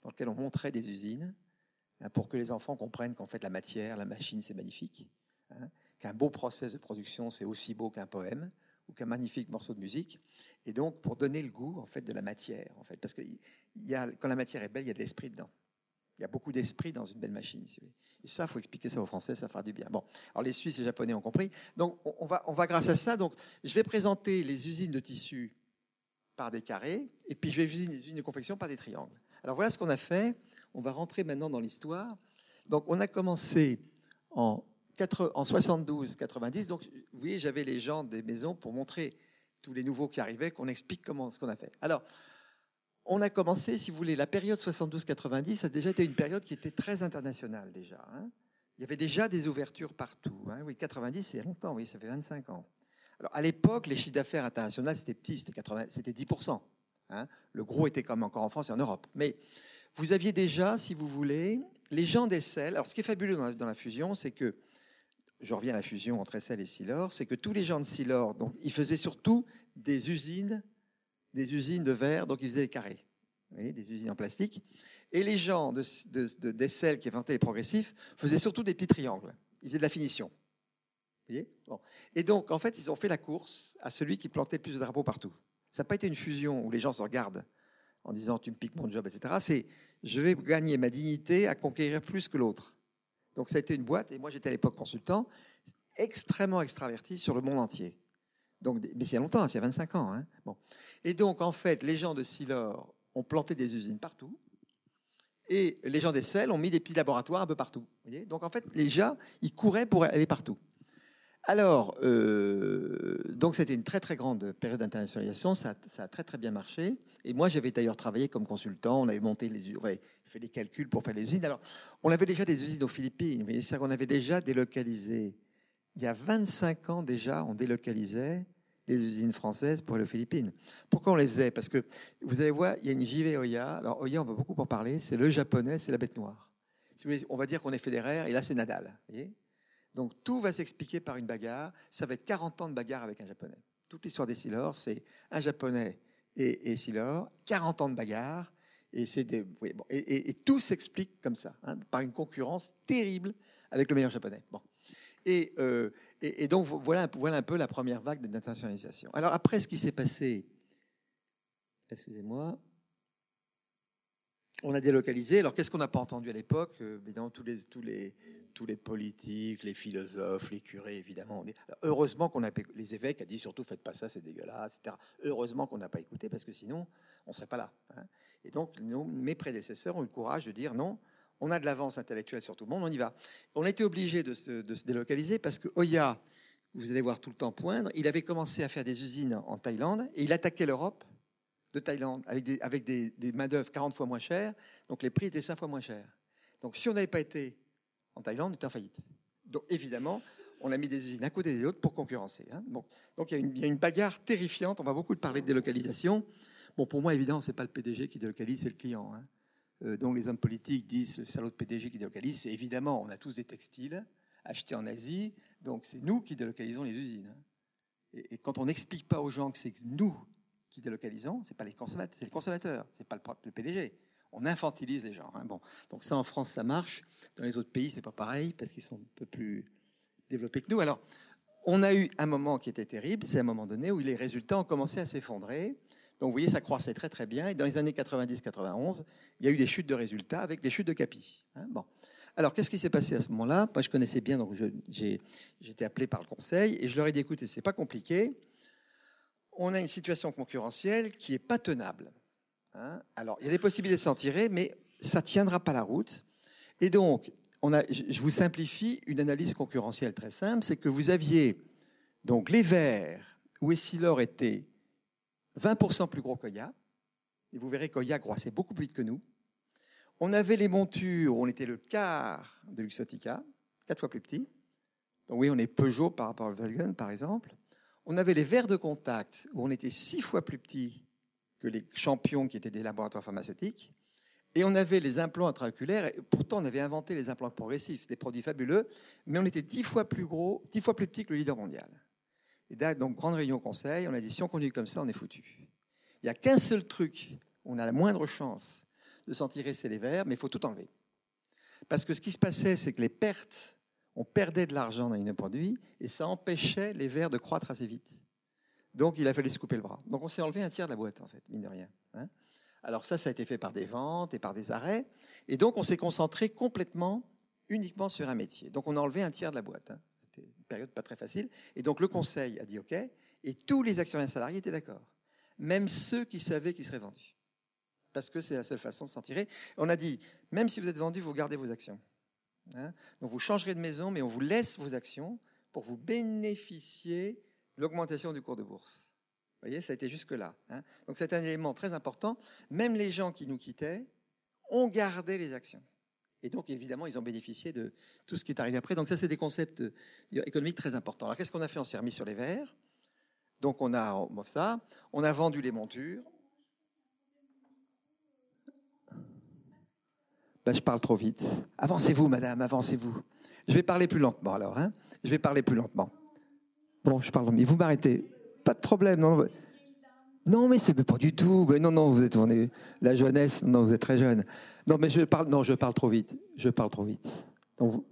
Speaker 1: dans lequel on montrait des usines hein, pour que les enfants comprennent qu'en fait la matière, la machine, c'est magnifique, hein, qu'un beau process de production, c'est aussi beau qu'un poème ou qu'un magnifique morceau de musique. Et donc pour donner le goût en fait de la matière, en fait, parce que y a, quand la matière est belle, il y a de l'esprit dedans. Il y a beaucoup d'esprit dans une belle machine. Et ça, il faut expliquer ça aux Français, ça fera du bien. Bon, alors les Suisses et les Japonais ont compris. Donc on va, on va grâce à ça. Donc je vais présenter les usines de tissus par des carrés, et puis je vais usiner les usines de confection par des triangles. Alors voilà ce qu'on a fait. On va rentrer maintenant dans l'histoire. Donc on a commencé en, en 72-90. Donc vous voyez, j'avais les gens des maisons pour montrer tous les nouveaux qui arrivaient, qu'on explique comment ce qu'on a fait. Alors, on a commencé, si vous voulez, la période 72-90 ça a déjà été une période qui était très internationale déjà. Hein. Il y avait déjà des ouvertures partout. Hein. Oui, 90, c'est longtemps, oui, ça fait 25 ans. Alors, à l'époque, les chiffres d'affaires internationaux, c'était petit, c'était 10%. Hein. Le gros était comme encore en France et en Europe. Mais vous aviez déjà, si vous voulez, les gens d'Essel. Alors, ce qui est fabuleux dans la, fusion, c'est que, je reviens à la fusion entre Essel et Silor, c'est que tous les gens de Silor, donc, ils faisaient surtout des usines, des usines de verre, donc ils faisaient des carrés. des usines en plastique. Et les gens d'Essel de, qui inventaient les progressifs faisaient surtout des petits triangles. Ils faisaient de la finition. Vous voyez Et donc, en fait, ils ont fait la course à celui qui plantait le plus de drapeaux partout. Ça n'a pas été une fusion où les gens se regardent en disant tu me piques mon job, etc. C'est je vais gagner ma dignité à conquérir plus que l'autre. Donc ça a été une boîte, et moi j'étais à l'époque consultant, extrêmement extraverti sur le monde entier. Donc, mais c'est il y a longtemps, c'est il y a 25 ans. Hein. Bon. Et donc, en fait, les gens de Silor ont planté des usines partout. Et les gens des Selles ont mis des petits laboratoires un peu partout. Donc, en fait, les gens, ils couraient pour aller partout. Alors, euh, donc c'était une très très grande période d'internationalisation, ça, a très très bien marché. Et moi, j'avais d'ailleurs travaillé comme consultant, on avait monté les, on fait des calculs pour faire les usines. Alors, on avait déjà des usines aux Philippines, mais c'est qu'on avait déjà délocalisé. Il y a 25 ans déjà, on délocalisait les usines françaises pour aux Philippines. Pourquoi on les faisait? Parce que vous allez voir, il y a une JV Oya. Alors Oya, on va beaucoup en parler. C'est le japonais, c'est la bête noire. Si on va dire qu'on est fédéraire, et là c'est Nadal. Donc tout va s'expliquer par une bagarre. Ça va être 40 ans de bagarre avec un japonais. Toute l'histoire des Silors, c'est un japonais et, et Silor, 40 ans de bagarre. Et, tout s'explique comme ça, hein, par une concurrence terrible avec le meilleur japonais. Bon. Et, euh, donc voilà, voilà un peu la première vague d'internationalisation. Alors après, ce qui s'est passé, excusez-moi, on a délocalisé. Alors, qu'est-ce qu'on n'a pas entendu à l'époque euh, Évidemment, tous les, tous, les, politiques, les philosophes, les curés, évidemment. heureusement qu'on a les évêques a dit surtout faites pas ça, c'est dégueulasse, etc. Heureusement qu'on n'a pas écouté parce que sinon, on serait pas là. Hein. Et donc, mes prédécesseurs ont eu le courage de dire non. On a de l'avance intellectuelle sur tout le monde, on y va. On a été obligé de se, de se délocaliser parce que Oya, vous allez voir tout le temps poindre, il avait commencé à faire des usines en Thaïlande et il attaquait l'Europe de Thaïlande avec des, avec main-d'œuvre 40 fois moins chères. Donc les prix étaient 5 fois moins chers. Donc si on n'avait pas été en Thaïlande, on était en faillite. Donc évidemment, on a mis des usines à côté des autres pour concurrencer. Hein. Donc il y, a une, bagarre terrifiante. On va beaucoup parler de délocalisation. Bon, pour moi, évidemment, c'est pas le PDG qui délocalise, c'est le client. Hein. Euh, donc les hommes politiques disent le salaud de PDG qui délocalise. C'est évidemment, on a tous des textiles achetés en Asie, donc c'est nous qui délocalisons les usines. Hein. Et quand on n'explique pas aux gens que c'est nous qui délocalisons, c'est pas les consommateurs, c'est le consommateur, c'est pas le, PDG. On infantilise les gens. Hein. Bon, donc ça en France ça marche. Dans les autres pays c'est pas pareil parce qu'ils sont un peu plus développés que nous. Alors on a eu un moment qui était terrible, c'est un moment donné où les résultats ont commencé à s'effondrer. Donc vous voyez, ça croissait très très bien. Et dans les années 90-91, il y a eu des chutes de résultats avec des chutes de capi. Hein. bon. Alors, qu'est-ce qui s'est passé à ce moment-là? Moi, je connaissais bien, donc j'ai été appelé par le conseil et je leur ai dit écoutez, c'est pas compliqué. On a une situation concurrentielle qui est pas tenable. Hein. Alors, il y a des possibilités de s'en tirer, mais ça tiendra pas la route. Et donc, je vous simplifie une analyse concurrentielle très simple c'est que vous aviez donc les verts où Essilor était 20% plus gros qu'Oya. Et vous verrez qu'Oya croissait beaucoup plus vite que nous. On avait les montures, on était le quart de Luxottica, quatre fois plus petit. Donc oui, on est Peugeot par rapport au Volkswagen, par exemple. On avait les verres de contact, où on était six fois plus petit que les champions qui étaient des laboratoires pharmaceutiques. Et on avait les implants intraoculaires, et pourtant on avait inventé les implants progressifs, des produits fabuleux, mais on était dix fois plus gros, dix fois plus petit que le leader mondial. Et donc, grande réunion conseil, on a dit si on continue comme ça, on est foutu. Il n'y a qu'un seul truc, on a la moindre chance de s'en tirer, c'est les verres, mais il faut tout enlever. Parce que ce qui se passait, c'est que les pertes, on perdait de l'argent dans les produits et ça empêchait les verres de croître assez vite. Donc il a fallu se couper le bras. Donc on s'est enlevé un tiers de la boîte, en fait, mine de rien. Hein. Alors ça, ça a été fait par des ventes et par des arrêts. Et donc on s'est concentré complètement, uniquement sur un métier. Donc on a enlevé un tiers de la boîte. Hein. C'était une période pas très facile. Et donc le conseil a dit OK. Et tous les actionnaires salariés étaient d'accord. Même ceux qui savaient qu'ils seraient vendus parce que c'est la seule façon de s'en tirer. On a dit, même si vous êtes vendu, vous gardez vos actions. Hein. Donc vous changerez de maison, mais on vous laisse vos actions pour vous bénéficier de l'augmentation du cours de bourse. Vous voyez, ça a été jusque-là. Hein. Donc c'est un élément très important. Même les gens qui nous quittaient ont gardé les actions. Et donc, évidemment, ils ont bénéficié de tout ce qui est arrivé après. Donc ça, c'est des concepts euh, économiques très importants. Alors, qu'est-ce qu'on a fait On s'est remis sur les verres. Donc, on a. On a vendu les montures. Ben, je parle trop vite. Avancez-vous, madame, avancez-vous. Je vais parler plus lentement alors. Hein je vais parler plus lentement. Bon, je parle, mais vous m'arrêtez. Pas de problème. Non, non mais c'est pas du tout. Non, non, vous êtes la jeunesse. Non, vous êtes très jeune. Non, mais je parle. Non, je parle trop vite. Je parle trop vite. Donc vous,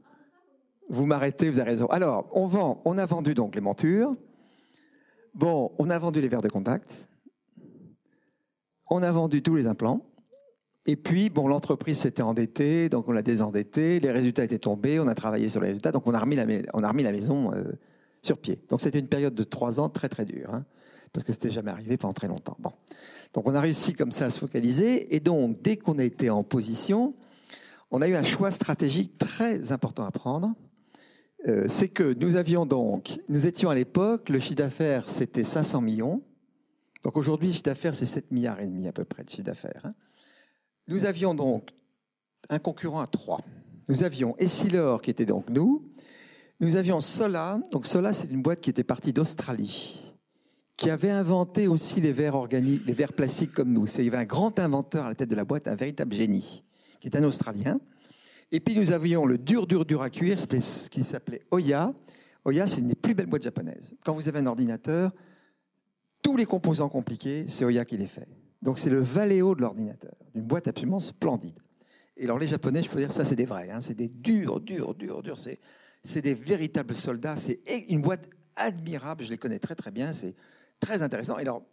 Speaker 1: vous m'arrêtez. Vous avez raison. Alors, on vend. On a vendu donc les montures. Bon, on a vendu les verres de contact. On a vendu tous les implants. Et puis, bon, l'entreprise s'était endettée, donc on l'a désendetté, les résultats étaient tombés, on a travaillé sur les résultats, donc on a remis la, on a remis la maison euh, sur pied. Donc c'était une période de trois ans très très dure, hein, parce que c'était jamais arrivé pendant très longtemps. Bon. Donc on a réussi comme ça à se focaliser, et donc dès qu'on a été en position, on a eu un choix stratégique très important à prendre. Euh, c'est que nous avions donc, nous étions à l'époque, le chiffre d'affaires c'était 500 millions. Donc aujourd'hui, le chiffre d'affaires c'est 7 milliards et demi à peu près de chiffre d'affaires. Hein. Nous avions donc un concurrent à trois. Nous avions Essilor, qui était donc nous. Nous avions Sola. Donc Sola, c'est une boîte qui était partie d'Australie, qui avait inventé aussi les verres organiques, les verres plastiques comme nous. Avait un grand inventeur à la tête de la boîte, un véritable génie, qui est un Australien. Et puis nous avions le dur, dur, dur à cuire, qui s'appelait Oya. Oya, c'est une des plus belles boîtes japonaises. Quand vous avez un ordinateur, tous les composants compliqués, c'est Oya qui les fait. Donc c'est le Valeo de l'ordinateur, une boîte absolument splendide. Et alors les Japonais, je peux dire, ça c'est des vrais, hein, c'est des durs, durs, durs, durs, c'est, des véritables soldats, c'est une boîte admirable, je les connais très très bien, c'est très intéressant. Et alors,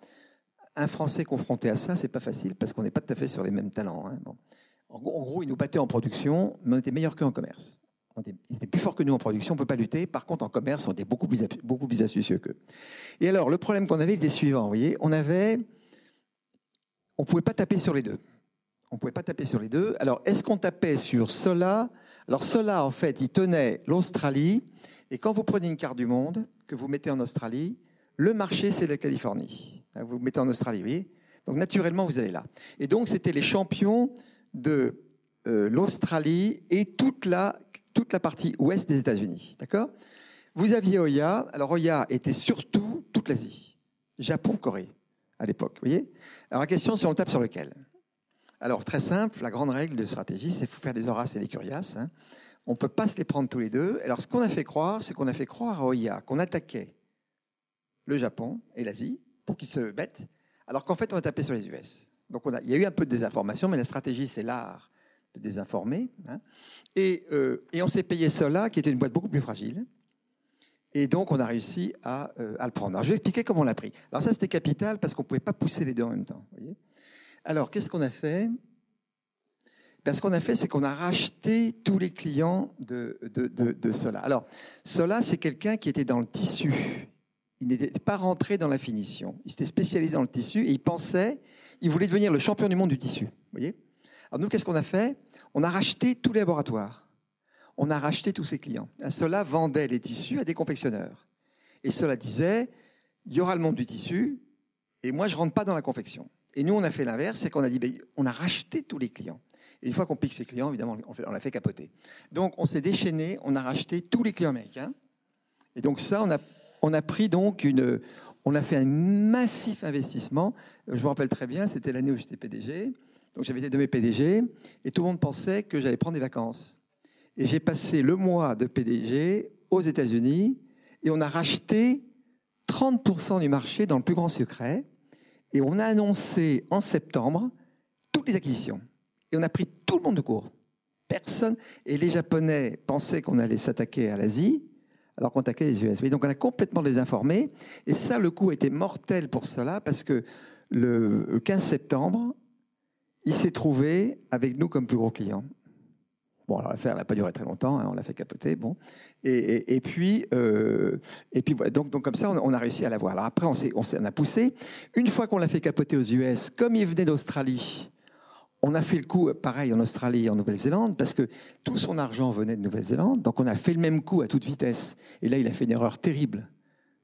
Speaker 1: un Français confronté à ça, c'est pas facile, parce qu'on n'est pas tout à fait sur les mêmes talents. Hein. Bon. En, gros, ils nous battaient en production, mais on était meilleurs qu'eux en commerce. ils étaient plus forts que nous en production, on ne peut pas lutter. Par contre, en commerce, on était beaucoup plus, beaucoup plus astucieux qu'eux. Et alors, le problème qu'on avait, il était suivant. Vous voyez, on avait on ne pouvait pas taper sur les deux. On pouvait pas taper sur les deux. Alors, est-ce qu'on tapait sur Sola? Alors, Sola, en fait, il tenait l'Australie. Et quand vous prenez une carte du monde, que vous mettez en Australie, le marché, c'est la Californie. Vous mettez en Australie, oui. Donc, naturellement, vous allez là. Et donc, c'était les champions de euh, l'Australie et toute la, toute la partie ouest des États-Unis. D'accord? Vous aviez Oya. Alors, Oya était surtout toute l'Asie. Japon, Corée à l'époque. Voyez Alors la question, c'est on tape sur lequel? Alors très simple, la grande règle de stratégie, c'est faut faire des Horaces et des Curias. Hein. On ne peut pas se les prendre tous les deux. Alors ce qu'on a fait croire, c'est qu'on a fait croire à Oya qu'on attaquait le Japon et l'Asie pour qu'ils se bêtent, alors qu'en fait on a tapé sur les US. Donc il y a eu un peu de désinformation, mais la stratégie, c'est l'art de désinformer. Hein. Et, euh, et on s'est payé cela, qui était une boîte beaucoup plus fragile, et donc, on a réussi euh, à, le prendre. Je vais expliquer comment on l'a pris. Alors, ça, c'était capital parce qu'on ne pouvait pas pousser les deux en même temps. Alors, qu'est-ce qu'on a fait? Ben, Ce qu'on a fait, c'est qu'on a racheté tous les clients de, de, de, Sola. Alors, Sola, c'est quelqu'un qui était dans le tissu. Il n'était pas rentré dans la finition. Il s'était spécialisé dans le tissu et il pensait, il voulait devenir le champion du monde du tissu. Voyez Alors, nous, qu'est-ce qu'on a fait? On a racheté tous les laboratoires. On a racheté tous ses clients. Sola vendait les tissus à des confectionneurs. Et cela disait, il y aura le monde du tissu, et moi, je rentre pas dans la confection. Et nous, on a fait l'inverse, c'est qu'on a dit, ben, on a racheté tous les clients. Et une fois qu'on pique ses clients, évidemment, on, l'a fait capoter. Donc, on s'est déchaîné, on a racheté tous les clients américains. Et donc, ça, on a, pris donc une. On a fait un massif investissement. Je me rappelle très bien, c'était l'année où j'étais PDG. Donc, j'avais été mes PDG. Et tout le monde pensait que j'allais prendre des vacances. Et j'ai passé le mois de PDG aux États-Unis. Et on a racheté 30% du marché dans le plus grand secret. Et on a annoncé en septembre toutes les acquisitions. Et on a pris tout le monde de court. Personne. Et les Japonais pensaient qu'on allait s'attaquer à l'Asie, alors qu'on attaquait les US. donc on a complètement désinformé. Et ça, le coup était mortel pour cela, parce que le 15 septembre, il s'est trouvé avec nous comme plus gros client. Bon, alors l'affaire n'a pas duré très longtemps, hein, on l'a fait capoter, bon. Et, puis, euh, et puis voilà, donc, donc comme ça, on, a réussi à l'avoir. Alors après, on, on, on a poussé. Une fois qu'on l'a fait capoter aux US, comme il venait d'Australie, on a fait le coup pareil en Australie et en Nouvelle-Zélande parce que tout son argent venait de Nouvelle-Zélande. Donc on a fait le même coup à toute vitesse. Et là, il a fait une erreur terrible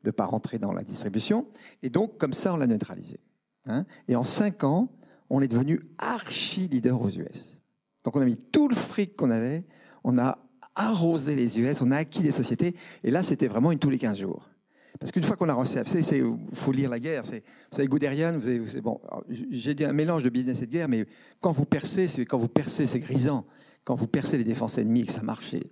Speaker 1: de ne pas rentrer dans la distribution. Et donc, comme ça, on l'a neutralisé. Hein. et en cinq ans, on est devenu archi leader aux US. Donc on a mis tout le fric qu'on avait, on a arrosé les US, on a acquis des sociétés, et là c'était vraiment une tous les 15 jours. Parce qu'une fois qu'on a reçu, il faut lire la guerre. Vous savez, Gouderian, vous bon, j'ai dit un mélange de business et de guerre, mais quand vous percez, c'est quand vous percez, c'est grisant. Quand vous percez les défenses ennemies, que ça marche, c'est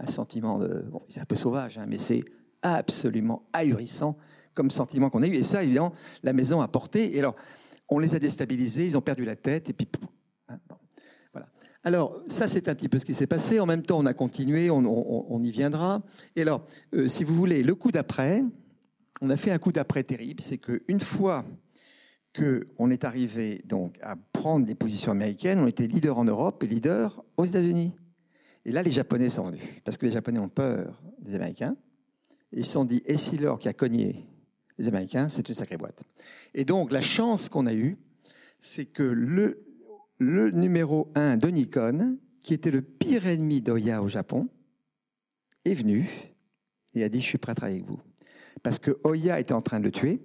Speaker 1: un sentiment de, bon, c'est un peu sauvage, hein, mais c'est absolument ahurissant comme sentiment qu'on a eu. Et ça, évidemment, la maison a porté. Et alors, on les a déstabilisés, ils ont perdu la tête, et puis alors, ça, c'est un petit peu ce qui s'est passé. En même temps, on a continué, on, y viendra. Et alors, euh, si vous voulez, le coup d'après, on a fait un coup d'après terrible. C'est qu'une fois qu'on est arrivé donc à prendre des positions américaines, on était leader en Europe et leader aux États-Unis. Et là, les Japonais sont venus, parce que les Japonais ont peur des Américains. Ils se sont dit, et si l'or qui a cogné les Américains, c'est une sacrée boîte. Et donc, la chance qu'on a eue, c'est que le, le numéro 1 de Nikon, qui était le pire ennemi d'Oya au Japon, est venu et a dit Je suis prêt à travailler avec vous. Parce que Oya était en train de le tuer,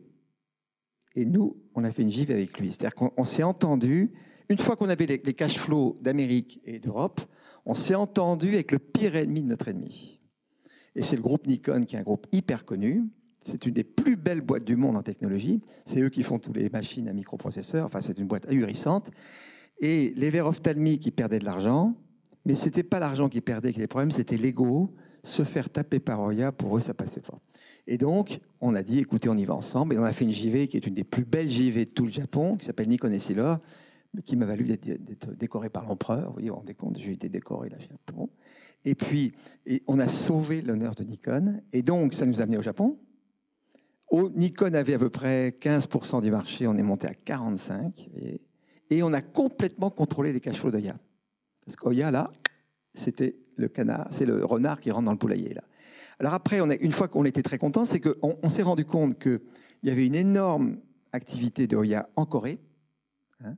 Speaker 1: et nous, on a fait une gifle avec lui. C'est-à-dire qu'on s'est entendu, une fois qu'on avait les, cash flows d'Amérique et d'Europe, on s'est entendu avec le pire ennemi de notre ennemi. Et c'est le groupe Nikon, qui est un groupe hyper connu. C'est une des plus belles boîtes du monde en technologie. C'est eux qui font toutes les machines à microprocesseurs. Enfin, c'est une boîte ahurissante. Et les verres ophtalmiques qui perdaient de l'argent, mais ce n'était pas l'argent qui perdait qui était le problème, c'était l'ego, se faire taper par Oya, pour eux, ça passait pas. Et donc, on a dit, écoutez, on y va ensemble. Et on a fait une JV qui est une des plus belles JV de tout le Japon, qui s'appelle Nikon et Silor, qui m'a valu d'être décoré par l'empereur. Vous voyez, vous rendez compte, j'ai été décoré là, Japon. Et puis, on a sauvé l'honneur de Nikon. Et donc, ça nous a amené au Japon. Nikon avait à peu près 15% du marché, on est monté à 45%. Et et on a complètement contrôlé les cash flows d'Oya. Parce qu'Oya, là, c'était le canard, c'est le renard qui rentre dans le poulailler. Là. Alors après, une fois qu'on était très content, c'est qu'on on, s'est rendu compte qu'il y avait une énorme activité d'Oya en Corée. Hein.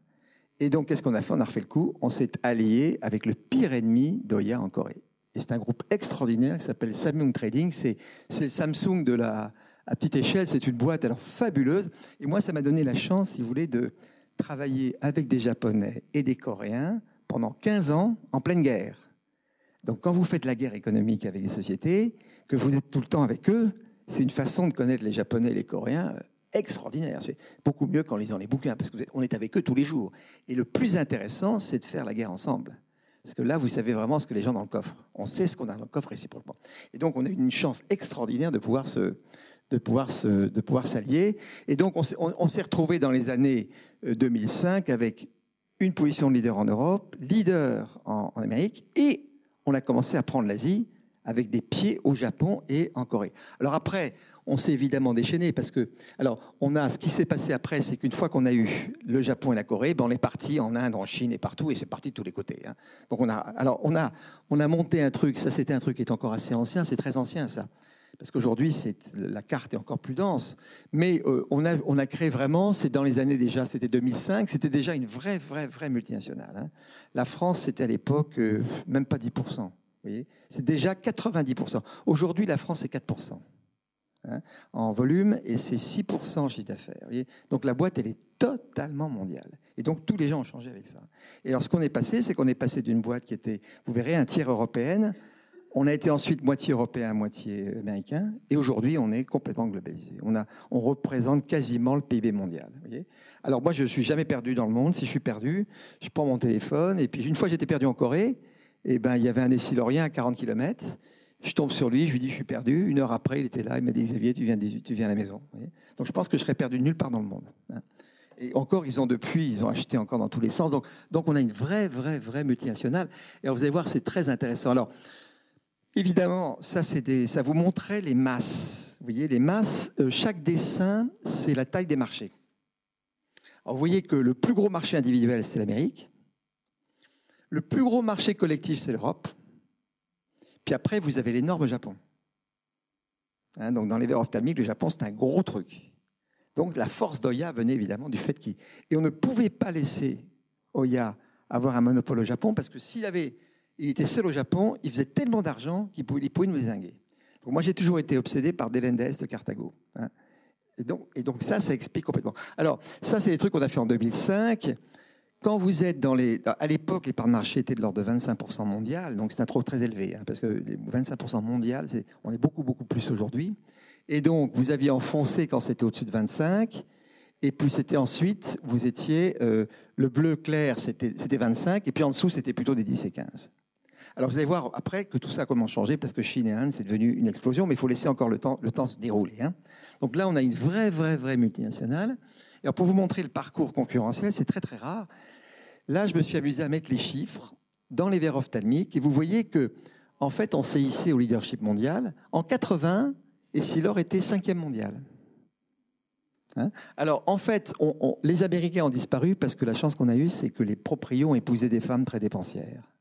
Speaker 1: et donc, qu'est-ce qu'on a fait? On a refait le coup. On s'est allié avec le pire ennemi d'Oya en Corée. Et c'est un groupe extraordinaire qui s'appelle Samsung Trading. C'est, c'est Samsung de la, à petite échelle. C'est une boîte alors fabuleuse. Et moi, ça m'a donné la chance, si vous voulez, de, travailler avec des Japonais et des Coréens pendant 15 ans en pleine guerre. Donc quand vous faites la guerre économique avec des sociétés, que vous êtes tout le temps avec eux, c'est une façon de connaître les Japonais et les Coréens euh, extraordinaire. C'est beaucoup mieux qu'en lisant les bouquins, parce qu'on est avec eux tous les jours. Et le plus intéressant, c'est de faire la guerre ensemble. Parce que là, vous savez vraiment ce que les gens dans le coffre. On sait ce qu'on a dans le coffre réciproquement. Et donc, on a une chance extraordinaire de pouvoir se, de pouvoir, se, de pouvoir s'allier. Et donc, on, s'est retrouvé dans les années 2005 euh, avec une position de leader en Europe, leader en, Amérique, et on a commencé à prendre l'Asie avec des pieds au Japon et en Corée. Alors après, on s'est évidemment déchaîné parce que, alors, on a ce qui s'est passé après, c'est qu'une fois qu'on a eu le Japon et la Corée, ben on est parti en Inde, en Chine et partout, et c'est parti de tous les côtés. hein. Donc on a, alors on a, on a monté un truc. Ça, c'était un truc qui est encore assez ancien. C'est très ancien, ça. Parce qu'aujourd'hui, la carte est encore plus dense. Mais euh, on, a, créé vraiment, c'est dans les années déjà, c'était 2005, c'était déjà une vraie, vraie, vraie multinationale. hein. La France, c'était à l'époque euh, même pas 10%. vous voyez c'est déjà 90%. Aujourd'hui, la France, c'est 4% hein, en volume et c'est 6% en chiffre d'affaires. Donc la boîte, elle est totalement mondiale. Et donc tous les gens ont changé avec ça. Et alors ce qu'on est passé, c'est qu'on est passé d'une boîte qui était, vous verrez, un tiers européenne. On a été ensuite moitié européen, moitié américain. Et aujourd'hui, on est complètement globalisé. On, représente quasiment le PIB mondial. alors moi, je ne suis jamais perdu dans le monde. Si je suis perdu, je prends mon téléphone. Et puis une fois, j'étais perdu en Corée. Et ben, il y avait un Essilorien à 40 km. Je tombe sur lui, je lui dis je suis perdu. Une heure après, il était là, il m'a dit Xavier, tu viens, tu viens à la maison. Donc je pense que je serais perdu nulle part dans le monde. hein. Et encore, ils ont depuis, ils ont acheté encore dans tous les sens. Donc, donc on a une vraie, vraie, vraie multinationale. Et vous allez voir, c'est très intéressant. Alors, évidemment, ça, des, ça vous montrait les masses. Vous voyez, les masses, euh, chaque dessin, c'est la taille des marchés. Vous voyez que le plus gros marché individuel, c'est l'Amérique. Le plus gros marché collectif, c'est l'Europe. Puis après, vous avez l'énorme Japon. Hein, donc, dans les verres ophtalmiques, le Japon, c'est un gros truc. Donc, la force d'Oya venait évidemment du fait qu'il. Et on ne pouvait pas laisser Oya avoir un monopole au Japon parce que s'il avait. Il était seul au Japon, il faisait tellement d'argent qu'il pouvait, pouvait nous désinguer. Donc, moi, j'ai toujours été obsédé par Delendes de Carthago. hein. Et donc, ça, ça explique complètement. Alors, ça, c'est des trucs qu'on a fait en 2005. Quand vous êtes dans les. À l'époque, les parts de marché étaient de l'ordre de 25% mondial, donc c'est un trop très élevé, hein, parce que les 25% mondial, on est beaucoup, beaucoup plus aujourd'hui. Et donc, vous aviez enfoncé quand c'était au-dessus de 25, et puis c'était ensuite, vous étiez. euh, le bleu clair, c'était 25, et puis en dessous, c'était plutôt des 10 et 15. Alors, vous allez voir après que tout ça a comment changer, parce que Chine et Inde, c'est devenu une explosion, mais il faut laisser encore le temps, le temps se dérouler. hein. Donc là, on a une vraie, vraie, vraie multinationale. Et alors, pour vous montrer le parcours concurrentiel, c'est très, très rare. Là, je me suis amusé à mettre les chiffres dans les verres ophtalmiques. Et vous voyez que, en fait, on s'est au leadership mondial. En 80, Essilor était cinquième mondial. Hein Alors, en fait, les Américains ont disparu parce que la chance qu'on a eue, c'est que les proprios ont épousé des femmes très dépensières.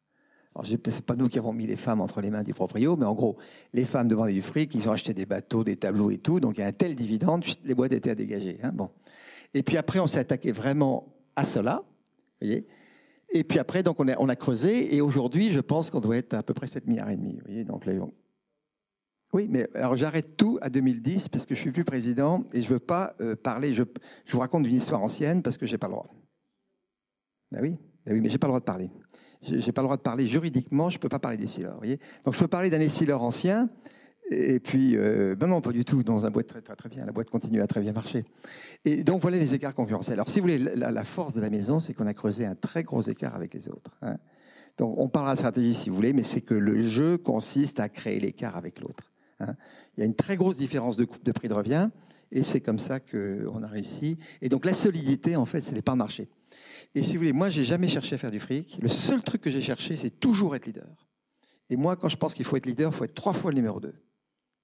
Speaker 1: Ce n'est pas nous qui avons mis les femmes entre les mains du proprio, mais en gros, les femmes demandaient du fric, ils ont acheté des bateaux, des tableaux et tout, donc il y a un tel dividende, les boîtes étaient à dégager. hein, bon. Et puis après, on s'est attaqué vraiment à cela, voyez. Et puis après, donc on a, creusé, et aujourd'hui, je pense qu'on doit être à peu près 7 milliards et demi. Voyez, donc Oui, mais alors j'arrête tout à 2010 parce que je suis plus président et je veux pas euh, parler. Je, je vous raconte une histoire ancienne parce que j'ai pas le droit. Ben oui, ben oui, mais j'ai pas le droit de parler. J'ai pas le droit de parler juridiquement. Je peux pas parler des. Donc je peux parler d'un Essilor ancien. Et puis, ben non, pas du tout. Dans un boîte très, très, bien. La boîte continue à très bien marcher. Et donc voilà les écarts concurrentiels. Alors si vous voulez, la, force de la maison, c'est qu'on a creusé un très gros écart avec les autres. hein. Donc on parlera de stratégie si vous voulez, mais c'est que le jeu consiste à créer l'écart avec l'autre. hein. Il y a une très grosse différence de, de prix de revient, et c'est comme ça qu'on a réussi. Et donc la solidité, en fait, c'est les parts de marché. Et si vous voulez, moi, j'ai jamais cherché à faire du fric. Le seul truc que j'ai cherché, c'est toujours être leader. Et moi, quand je pense qu'il faut être leader, il faut être trois fois le numéro 2.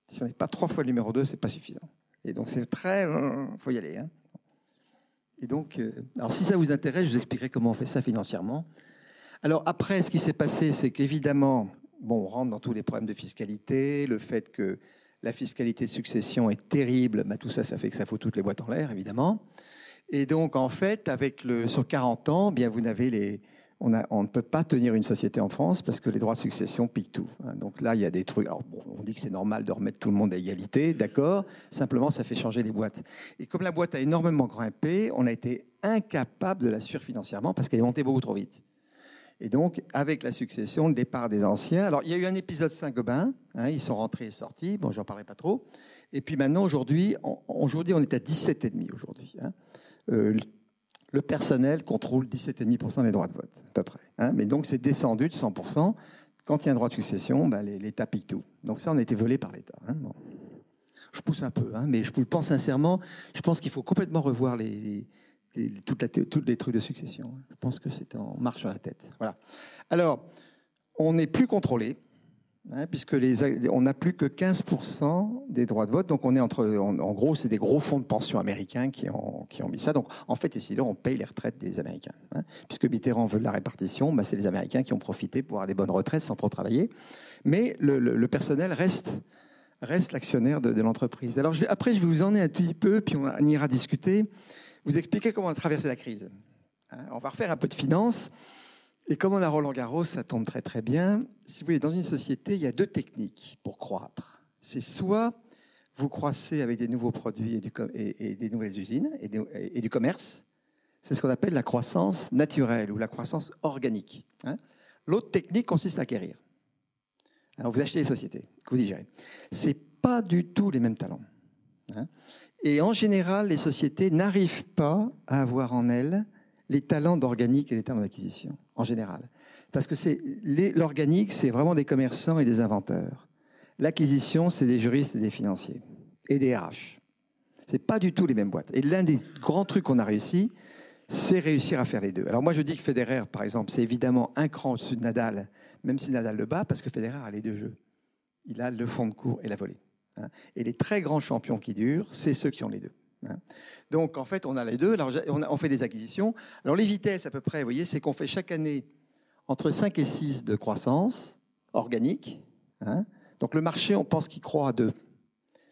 Speaker 1: Si on n'est pas trois fois le numéro 2, c'est pas suffisant. Et donc c'est très... Il faut y aller. hein. Et donc, euh, alors si ça vous intéresse, je vous expliquerai comment on fait ça financièrement. Alors après, ce qui s'est passé, c'est qu'évidemment, bon, on rentre dans tous les problèmes de fiscalité, le fait que la fiscalité de succession est terrible, bah, tout ça, ça fait que ça fout toutes les boîtes en l'air, évidemment. Et donc, en fait, avec le, sur 40 ans, bien, vous n'avez les, on, ne peut pas tenir une société en France parce que les droits de succession piquent tout. hein. Donc là, il y a des trucs. Alors, bon, on dit que c'est normal de remettre tout le monde à égalité, d'accord. Simplement, ça fait changer les boîtes. Et comme la boîte a énormément grimpé, on a été incapable de la suivre financièrement parce qu'elle est montée beaucoup trop vite. Et donc, avec la succession, le départ des anciens. Alors, il y a eu un épisode Saint-Gobain. hein, ils sont rentrés et sortis. Bon, j'en parlerai pas trop. Et puis maintenant, aujourd'hui, on, aujourd'hui, on est à 17,5 aujourd'hui. hein. Euh, le personnel contrôle 17,5% des droits de vote, à peu près. hein. Mais donc, c'est descendu de 100%. Quand il y a un droit de succession, bah, l'État pique tout. Donc ça, on a été volé par l'État. hein. Je pousse un peu, hein, mais je vous le pense sincèrement. Je pense qu'il faut complètement revoir les, les- les- toute la thé- tous les trucs de succession. Je pense que c'est en marche sur la tête. Voilà. Alors, on n'est plus contrôlé. Hein, puisque les, on n'a plus que 15% des droits de vote. Donc on est entre, en, gros, c'est des gros fonds de pension américains qui ont, mis ça. Donc en fait, ici, là, on paye les retraites des Américains. Hein. Puisque Mitterrand veut la répartition, bah, c'est les Américains qui ont profité pour avoir des bonnes retraites sans trop travailler. Mais le, personnel reste, reste l'actionnaire de, l'entreprise. Alors après, je vais vous en un petit peu, puis on, ira discuter. Vous expliquer comment on a traversé la crise. Hein. on va refaire un peu de finance. Et comme on a Roland Garros, ça tombe très très bien. Si vous voulez, dans une société, il y a deux techniques pour croître. C'est soit vous croissez avec des nouveaux produits et, des nouvelles usines et, du commerce. C'est ce qu'on appelle la croissance naturelle ou la croissance organique. Hein. L'autre technique consiste à acquérir. Vous achetez des sociétés que vous digérez. Ce n'est pas du tout les mêmes talents. Hein. Et en général, les sociétés n'arrivent pas à avoir en elles les talents d'organique et les talents d'acquisition, en général. Parce que c'est l'organique, c'est vraiment des commerçants et des inventeurs. L'acquisition, c'est des juristes et des financiers et des RH. C'est pas du tout les mêmes boîtes. Et l'un des grands trucs qu'on a réussi, c'est réussir à faire les deux. Alors moi, je dis que Federer, par exemple, c'est évidemment un cran au-dessus de Nadal, même si Nadal le bat, parce que Federer a les deux jeux. Il a le fond de cours et la volée. Hein. Et les très grands champions qui durent, c'est ceux qui ont les deux. Hein. Donc en fait, on a les deux. On, fait des acquisitions. Alors les vitesses à peu près, vous voyez, c'est qu'on fait chaque année entre 5 et 6 de croissance organique. Hein. Donc le marché, on pense qu'il croît à 2.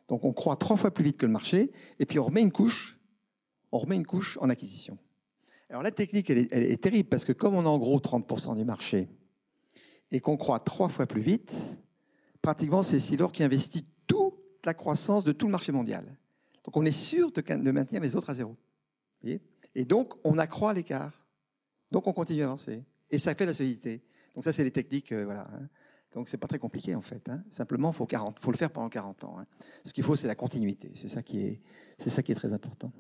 Speaker 1: Donc on croît trois fois plus vite que le marché. Et puis on remet une couche, on remet une couche en acquisition. Alors la technique, elle est, elle est terrible parce que comme on a en gros 30% du marché et qu'on croît trois fois plus vite, pratiquement c'est Silor qui investit toute la croissance de tout le marché mondial. Donc on est sûr de, maintenir les autres à zéro. et donc on accroît l'écart. Donc on continue à avancer. Et ça fait la solidité. Donc ça, c'est les techniques. Euh, voilà, hein. Donc c'est pas très compliqué en fait. Hein. Simplement, faut, faut le faire pendant 40 ans. Hein. Ce qu'il faut, c'est la continuité. C'est ça, qui est, ça qui est très important.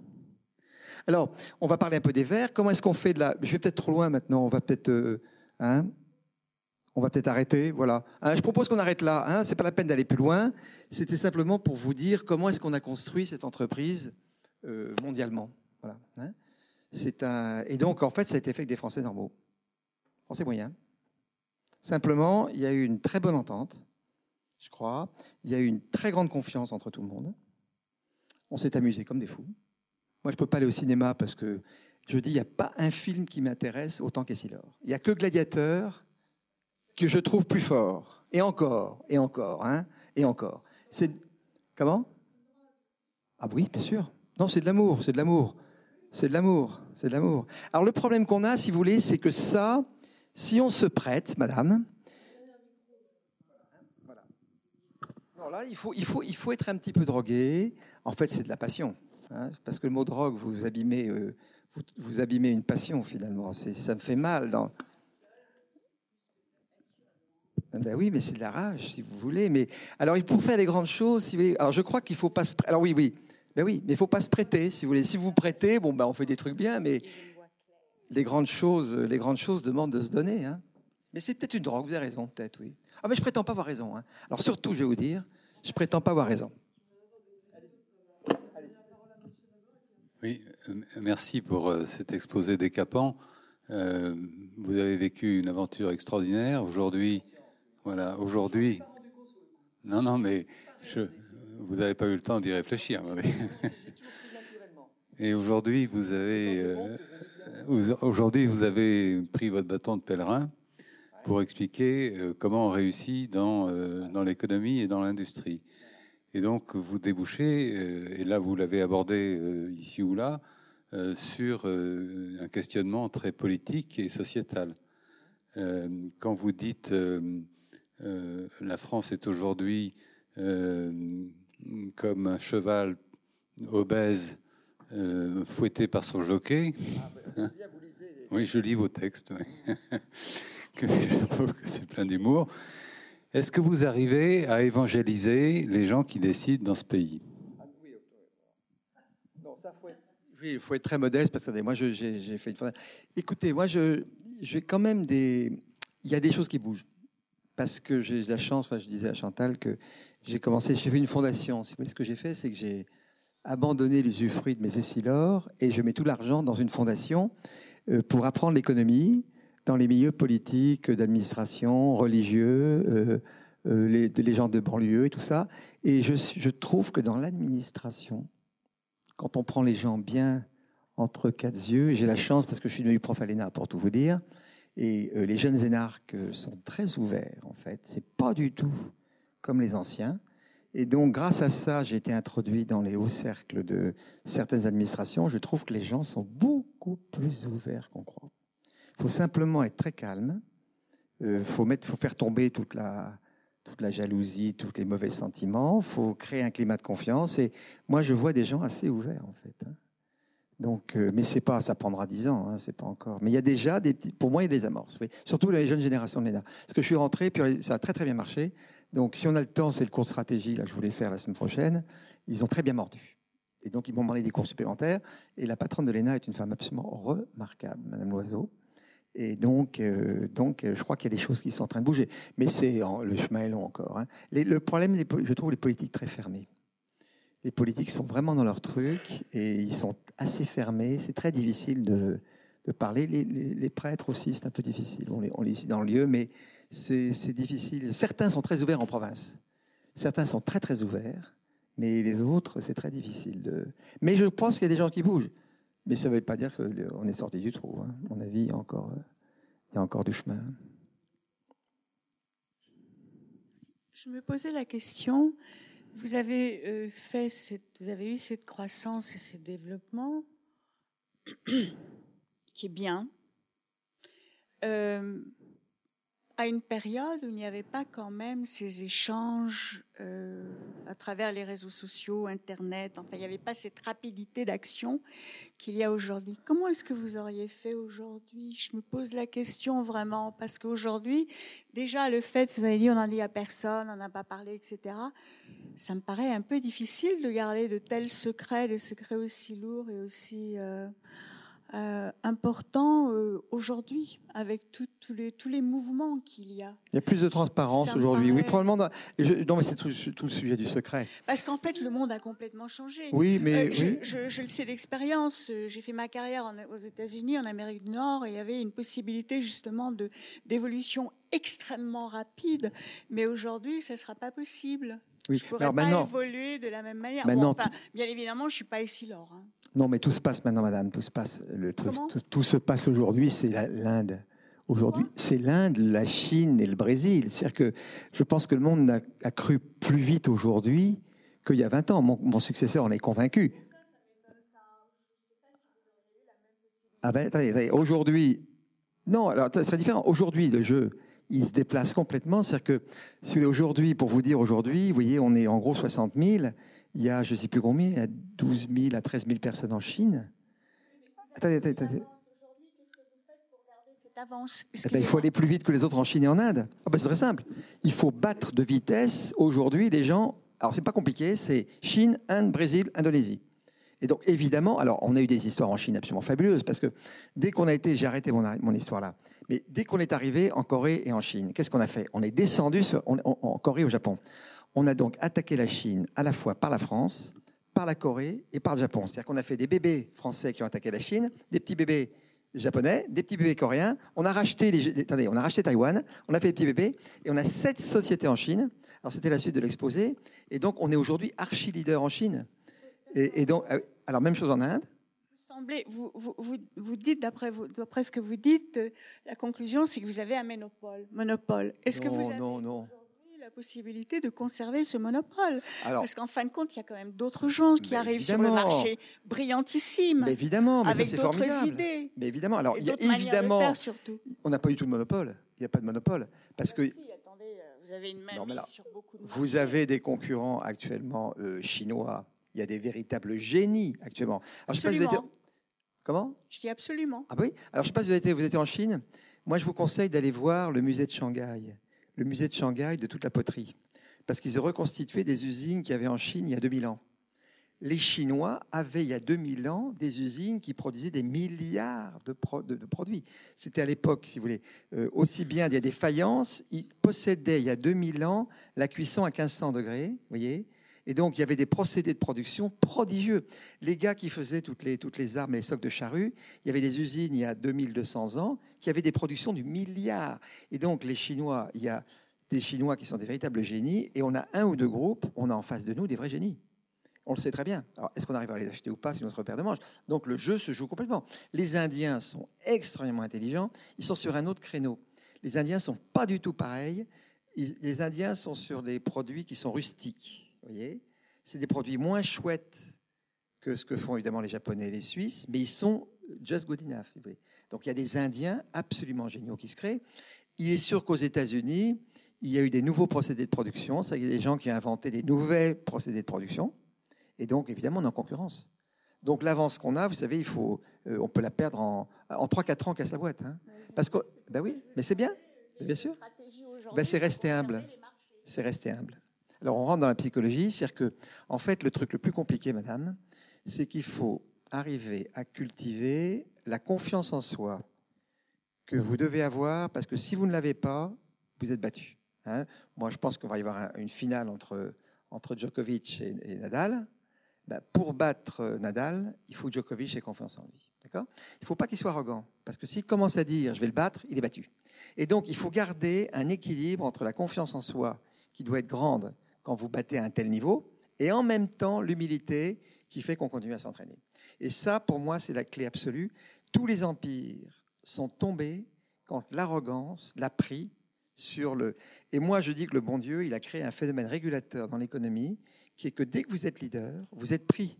Speaker 1: Alors, on va parler un peu des verts. Comment est-ce qu'on fait de la... Je vais peut-être trop loin maintenant. On va peut-être... Euh, on va peut-être arrêter. Voilà. Hein, je propose qu'on arrête là. Hein, c'est pas la peine d'aller plus loin. C'était simplement pour vous dire comment est-ce qu'on a construit cette entreprise euh, mondialement. Voilà. Hein. Et donc, en fait, ça a été fait avec des Français normaux. Français moyens. Simplement, il y a eu une très bonne entente, je crois. Il y a eu une très grande confiance entre tout le monde. On s'est amusé comme des fous. Moi, je ne peux pas aller au cinéma parce que je dis, il n'y a pas un film qui m'intéresse autant qu'Essilor. Il n'y a que Gladiateur que je trouve plus fort. Et encore, et encore, hein, et encore. C'est comment? Ah oui, bien sûr. Non, c'est de l'amour, c'est de l'amour. C'est de l'amour, c'est de l'amour. Alors le problème qu'on a, si vous voulez, c'est que ça, si on se prête, madame, voilà. là, il faut, il, faut, il faut être un petit peu drogué. En fait, c'est de la passion. Hein, parce que le mot drogue, vous abîmez, euh, vous, vous, abîmez une passion finalement. Ça me fait mal. Dans, ben oui, mais c'est de la rage, si vous voulez. Mais alors, il faut faire les grandes choses. Si vous voulez. Alors, je crois qu'il faut pas se. Alors oui, oui. Ben oui, mais il faut pas se prêter, si vous voulez. Si vous prêtez, bon, ben on fait des trucs bien, mais les grandes choses, les grandes choses demandent de se donner. Hein. Mais c'est peut-être une drogue. Vous avez raison, peut-être, oui. Ah, mais je prétends pas avoir raison. Hein. Alors surtout, je vais vous dire, je prétends pas avoir raison.
Speaker 3: Oui, merci pour euh, cet exposé décapant. Euh, vous avez vécu une aventure extraordinaire. Aujourd'hui, voilà, aujourd'hui. Non, non, mais je, vous n'avez pas eu le temps d'y réfléchir. Et aujourd'hui, vous avez, euh, aujourd'hui, vous avez pris votre bâton de pèlerin pour expliquer euh, comment on réussit dans, euh, dans l'économie et dans l'industrie. Et donc, vous débouchez, et là, vous l'avez abordé ici ou là, sur un questionnement très politique et sociétal. quand vous dites euh, la France est aujourd'hui euh, comme un cheval obèse euh, fouetté par son jockey. Ah, oui, je lis vos textes. que je trouve que c'est plein d'humour. Est-ce que vous arrivez à évangéliser les gens qui décident dans ce pays? Ah,
Speaker 1: oui, il faut être très modeste parce que moi, j'ai fait une. Écoutez, moi, je, j'ai quand même des. Il y a des choses qui bougent parce que j'ai la chance, enfin, je disais à Chantal que j'ai commencé, j'ai fait une fondation. Ce que j'ai fait, c'est que j'ai abandonné les usufruits de mes essilors et je mets tout l'argent dans une fondation euh, pour apprendre l'économie dans les milieux politiques, d'administration, religieux, euh, euh, les, les, gens de banlieue et tout ça. Et je, je trouve que dans l'administration, quand on prend les gens bien entre quatre yeux, j'ai la chance parce que je suis devenu prof à l'ENA pour tout vous dire, et euh, les jeunes énarques sont très ouverts en fait. C'est pas du tout comme les anciens. Et donc, grâce à ça, j'ai été introduit dans les hauts cercles de certaines administrations. Je trouve que les gens sont beaucoup plus ouverts qu'on croit. Il faut simplement être très calme. Il euh, faut, faire tomber toute la, toute la jalousie, tous les mauvais sentiments. Il faut créer un climat de confiance. Et moi, je vois des gens assez ouverts, en fait. Hein. Donc, euh, mais c'est pas, ça prendra dix ans, hein, c'est pas encore. Mais il y a déjà des pour moi, il y a des amorces, oui. Surtout les jeunes générations de l'ENA. Parce que je suis rentré, puis ça a très très bien marché. Donc, si on a le temps, c'est le cours de stratégie là que je voulais faire la semaine prochaine. Ils ont très bien mordu. Et donc, ils m'ont demandé des cours supplémentaires. Et la patronne de l'ENA est une femme absolument remarquable, Madame Loiseau. Et donc, euh, donc, je crois qu'il y a des choses qui sont en train de bouger. Mais c'est le chemin est long encore. Hein. le problème, je trouve les politiques très fermées. Les politiques sont vraiment dans leur truc et ils sont assez fermés. C'est très difficile de, parler. Les, prêtres aussi, c'est un peu difficile. On les, on dans le lieu, mais c'est difficile. Certains sont très ouverts en province. Certains sont très très ouverts, mais les autres, c'est très difficile. De... Mais je pense qu'il y a des gens qui bougent. Mais ça ne veut pas dire qu'on est sorti du trou. Hein. À mon avis, il y, a encore, il y a encore du chemin.
Speaker 4: Je me posais la question, vous avez, euh, fait cette, vous avez eu cette croissance et ce développement qui est bien. Euh, à une période où il n'y avait pas quand même ces échanges euh, à travers les réseaux sociaux, Internet, enfin il n'y avait pas cette rapidité d'action qu'il y a aujourd'hui. Comment est-ce que vous auriez fait aujourd'hui? Je me pose la question vraiment, parce qu'aujourd'hui, déjà le fait, vous avez dit on n'en dit à personne, on n'a pas parlé, etc., ça me paraît un peu difficile de garder de tels secrets, des secrets aussi lourds et aussi... Euh, euh, important euh, aujourd'hui avec tous les, tous les mouvements qu'il y a.
Speaker 1: Il y a plus de transparence aujourd'hui. Oui, probablement. non, mais c'est tout, le sujet du secret.
Speaker 4: Parce qu'en fait, le monde a complètement changé.
Speaker 1: Oui, mais.
Speaker 4: Euh, je, le sais d'expérience. J'ai fait ma carrière aux États-Unis, en Amérique du Nord, et il y avait une possibilité justement d'évolution extrêmement rapide. Mais aujourd'hui, ça ne sera pas possible. Oui. Je ne pourrais pas évoluer de la même manière. bien évidemment, je ne suis pas ici, Laure. Hein.
Speaker 1: Non, mais tout se passe maintenant, madame. Tout se passe. Le truc, tout, se passe aujourd'hui. C'est l'Inde. Aujourd'hui, c'est l'Inde, la Chine et le Brésil. C'est-à-dire que je pense que le monde a, cru plus vite aujourd'hui qu'il y a 20 ans. Mon, successeur en est convaincu. Ah ben, aujourd'hui, non, alors ça serait différent. Aujourd'hui, le jeu, il se déplace complètement. C'est-à-dire que si aujourd'hui, pour vous dire aujourd'hui, vous voyez, on est en gros 60 000 il y a, je ne sais plus combien, il y a 12 000 à 13 000 personnes en Chine. Attendez, attendez, attendez. Eh ben, il faut aller plus vite que les autres en Chine et en Inde. Ah ben, c'est très simple. Il faut battre de vitesse aujourd'hui les gens. Alors c'est pas compliqué, c'est Chine, Inde, Brésil, Indonésie. Et donc évidemment, alors on a eu des histoires en Chine absolument fabuleuses parce que dès qu'on a été, j'ai arrêté mon, mon, histoire là, mais dès qu'on est arrivé en Corée et en Chine, qu'est-ce qu'on a fait? On est descendu en Corée au Japon. On a donc attaqué la Chine à la fois par la France, par la Corée et par le Japon. C'est-à-dire qu'on a fait des bébés français qui ont attaqué la Chine, des petits bébés japonais, des petits bébés coréens. On a racheté attendez, on a racheté Taïwan, on a fait des petits bébés et on a sept sociétés en Chine. Alors c'était la suite de l'exposé et donc on est aujourd'hui archi leader en Chine. Et, donc euh, alors même chose en Inde.
Speaker 4: Vous, vous, vous, vous dites, d'après ce que vous dites, euh, la conclusion, c'est que vous avez un monopole. monopole. Est-ce que vous avez...
Speaker 1: non, non
Speaker 4: la possibilité de conserver ce monopole. Parce qu'en fin de compte, il y a quand même d'autres gens qui arrivent sur le marché brillantissimes.
Speaker 1: Mais évidemment, mais
Speaker 4: avec d'autres idées.
Speaker 1: Mais évidemment, alors il y a évidemment, on n'a pas eu tout de monopole. Il n'y a pas de monopole parce que.
Speaker 4: attendez, euh, vous avez une main sur beaucoup de.
Speaker 1: Vous avez des concurrents actuellement euh, chinois. Il y a des véritables génies actuellement.
Speaker 4: Alors, je sais pas si vous
Speaker 1: Comment?
Speaker 4: Je dis absolument.
Speaker 1: Ah oui? Alors je sais pas si vous avez vous étiez en Chine. Moi, je vous conseille d'aller voir le musée de Shanghai le musée de Shanghai de toute la poterie, parce qu'ils ont reconstitué des usines qu'il y avait en Chine il y a 2000 ans. Les Chinois avaient il y a 2000 ans des usines qui produisaient des milliards de, produits. C'était à l'époque, si vous voulez, euh, aussi bien il y a des faïences, ils possédaient il y a 2000 ans la cuisson à 1500 degrés, voyez et donc, il y avait des procédés de production prodigieux. Les gars qui faisaient toutes les, armes et les socs de charrue, il y avait des usines il y a 2200 ans qui avaient des productions du milliard. Et donc, les Chinois, il y a des Chinois qui sont des véritables génies, et on a un ou deux groupes, on a en face de nous des vrais génies. On le sait très bien. Alors, est-ce qu'on arrive à les acheter ou pas, c'est notre repère de manche. Donc, le jeu se joue complètement. Les Indiens sont extrêmement intelligents. Ils sont sur un autre créneau. Les Indiens sont pas du tout pareils. les Indiens sont sur des produits qui sont rustiques. Voyez C'est des produits moins chouettes que ce que font évidemment les Japonais et les Suisses, mais ils sont just good enough. Si vous voulez. Donc, il y a des Indiens absolument géniaux qui se créent. Il est sûr qu'aux États-Unis, il y a eu des nouveaux procédés de production. Ça, il y a des gens qui ont inventé des nouveaux procédés de production. Et donc, évidemment, on est en concurrence. Donc, l'avance qu'on a, vous savez, il faut, euh, on peut la perdre en, en 3-4 ans, casse la boîte. Hein. Parce que, ben oui, mais c'est bien, bien sûr. Ben, c'est rester humble. C'est rester humble. Alors, on rentre dans la psychologie, c'est-à-dire que, en fait, le truc le plus compliqué, madame, c'est qu'il faut arriver à cultiver la confiance en soi que vous devez avoir, parce que si vous ne l'avez pas, vous êtes battu. Hein. Moi, je pense qu'on va y avoir une finale entre, entre Djokovic et Nadal. Bah, pour battre euh, Nadal, il faut que Djokovic ait confiance en lui. D'accord? Il ne faut pas qu'il soit arrogant, parce que s'il commence à dire je vais le battre, il est battu. Et donc, il faut garder un équilibre entre la confiance en soi, qui doit être grande quand vous battez à un tel niveau, et en même temps l'humilité qui fait qu'on continue à s'entraîner. Et ça, pour moi, c'est la clé absolue. Tous les empires sont tombés quand l'arrogance l'a pris sur le. Et moi, je dis que le bon Dieu, il a créé un phénomène régulateur dans l'économie qui est que dès que vous êtes leader, vous êtes pris